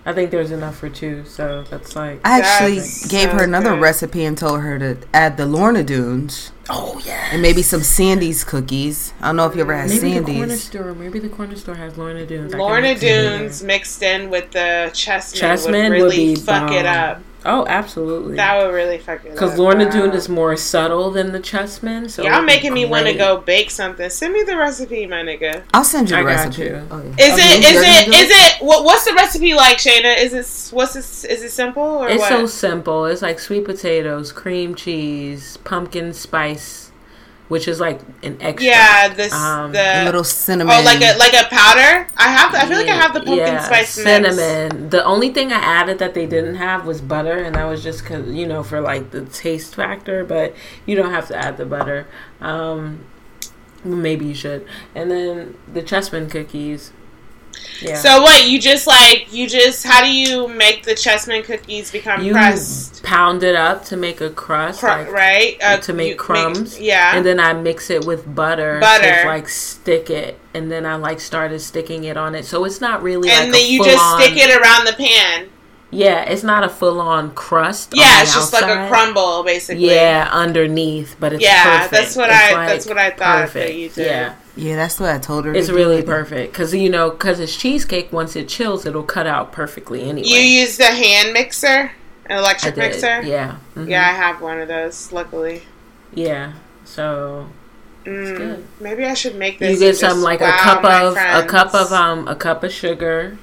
I think there's enough for two. So that's like I actually gave her another good. recipe and told her to add the Lorna Doones oh yeah. and maybe some Sandies cookies. I don't know if you ever had Maybe the corner Sandies. store. Maybe the corner store has Lorna Doones. Lorna mix it in there. Doones mixed in with the Chessmen, Chessmen would would really be fuck it up. Oh, absolutely. That would really fuck it up. Because Lorna Wow. Doone is more subtle than the chessmen. So Y'all making me want to go bake something. Send me the recipe, my nigga. I'll send you the I got recipe. you. Oh, yeah. Is Oh, it? you- it? gonna do Is it? What, what's the recipe like, Shayna? Is it? What's this? Is it simple or It's what? so simple. It's like sweet potatoes, cream cheese, pumpkin spice, which is like an extra. yeah, this Um, the A little cinnamon. oh, like a like a powder. I have. I feel like I have the pumpkin Yeah, spice mix. cinnamon. The only thing I added that they didn't have was butter, and that was just cause you know for like the taste factor. But you don't have to add the butter. Um, maybe you should. And then the Chessmen cookies. Yeah. So what? You just like you just how do you make the Chessmen cookies become you crust? pound it up to make a crust, Cru- like, right? Uh, to make crumbs. yeah. and then I mix it with butter, Butter. to like stick it, and then I like started sticking it on it. So it's not really and like then you just stick it around the pan. Yeah, it's not a full on crust. on Yeah, the it's just like a crumble, basically. Yeah, underneath, but it's Yeah, perfect. that's what It's, I- that's what I thought that you did. Yeah, Yeah, that's what I told her. to it's do. really perfect because you know because it's cheesecake. Once it chills, it'll cut out perfectly anyway. You use the hand mixer, an I electric did. mixer. Yeah, mhm. Yeah, I have one of those. Luckily, yeah. So mm, good. maybe I should make this. you get some like a cup my of a cup of um a cup of sugar.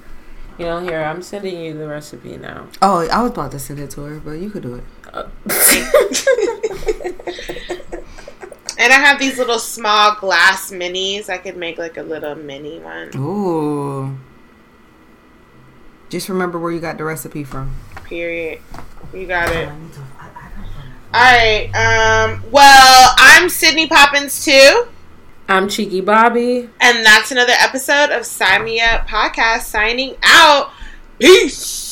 You know, here I'm sending you the recipe now. Oh, I was about to send it to her, but you could do it. And I have these little small glass minis. I could make like a little mini one. Ooh. Just remember where you got the recipe from. Period. You got it. All right. Um. Well, I'm Sydney Poppins too. I'm Cheeky Bobby. And that's another episode of Sign Me Up Podcast signing out. Peace.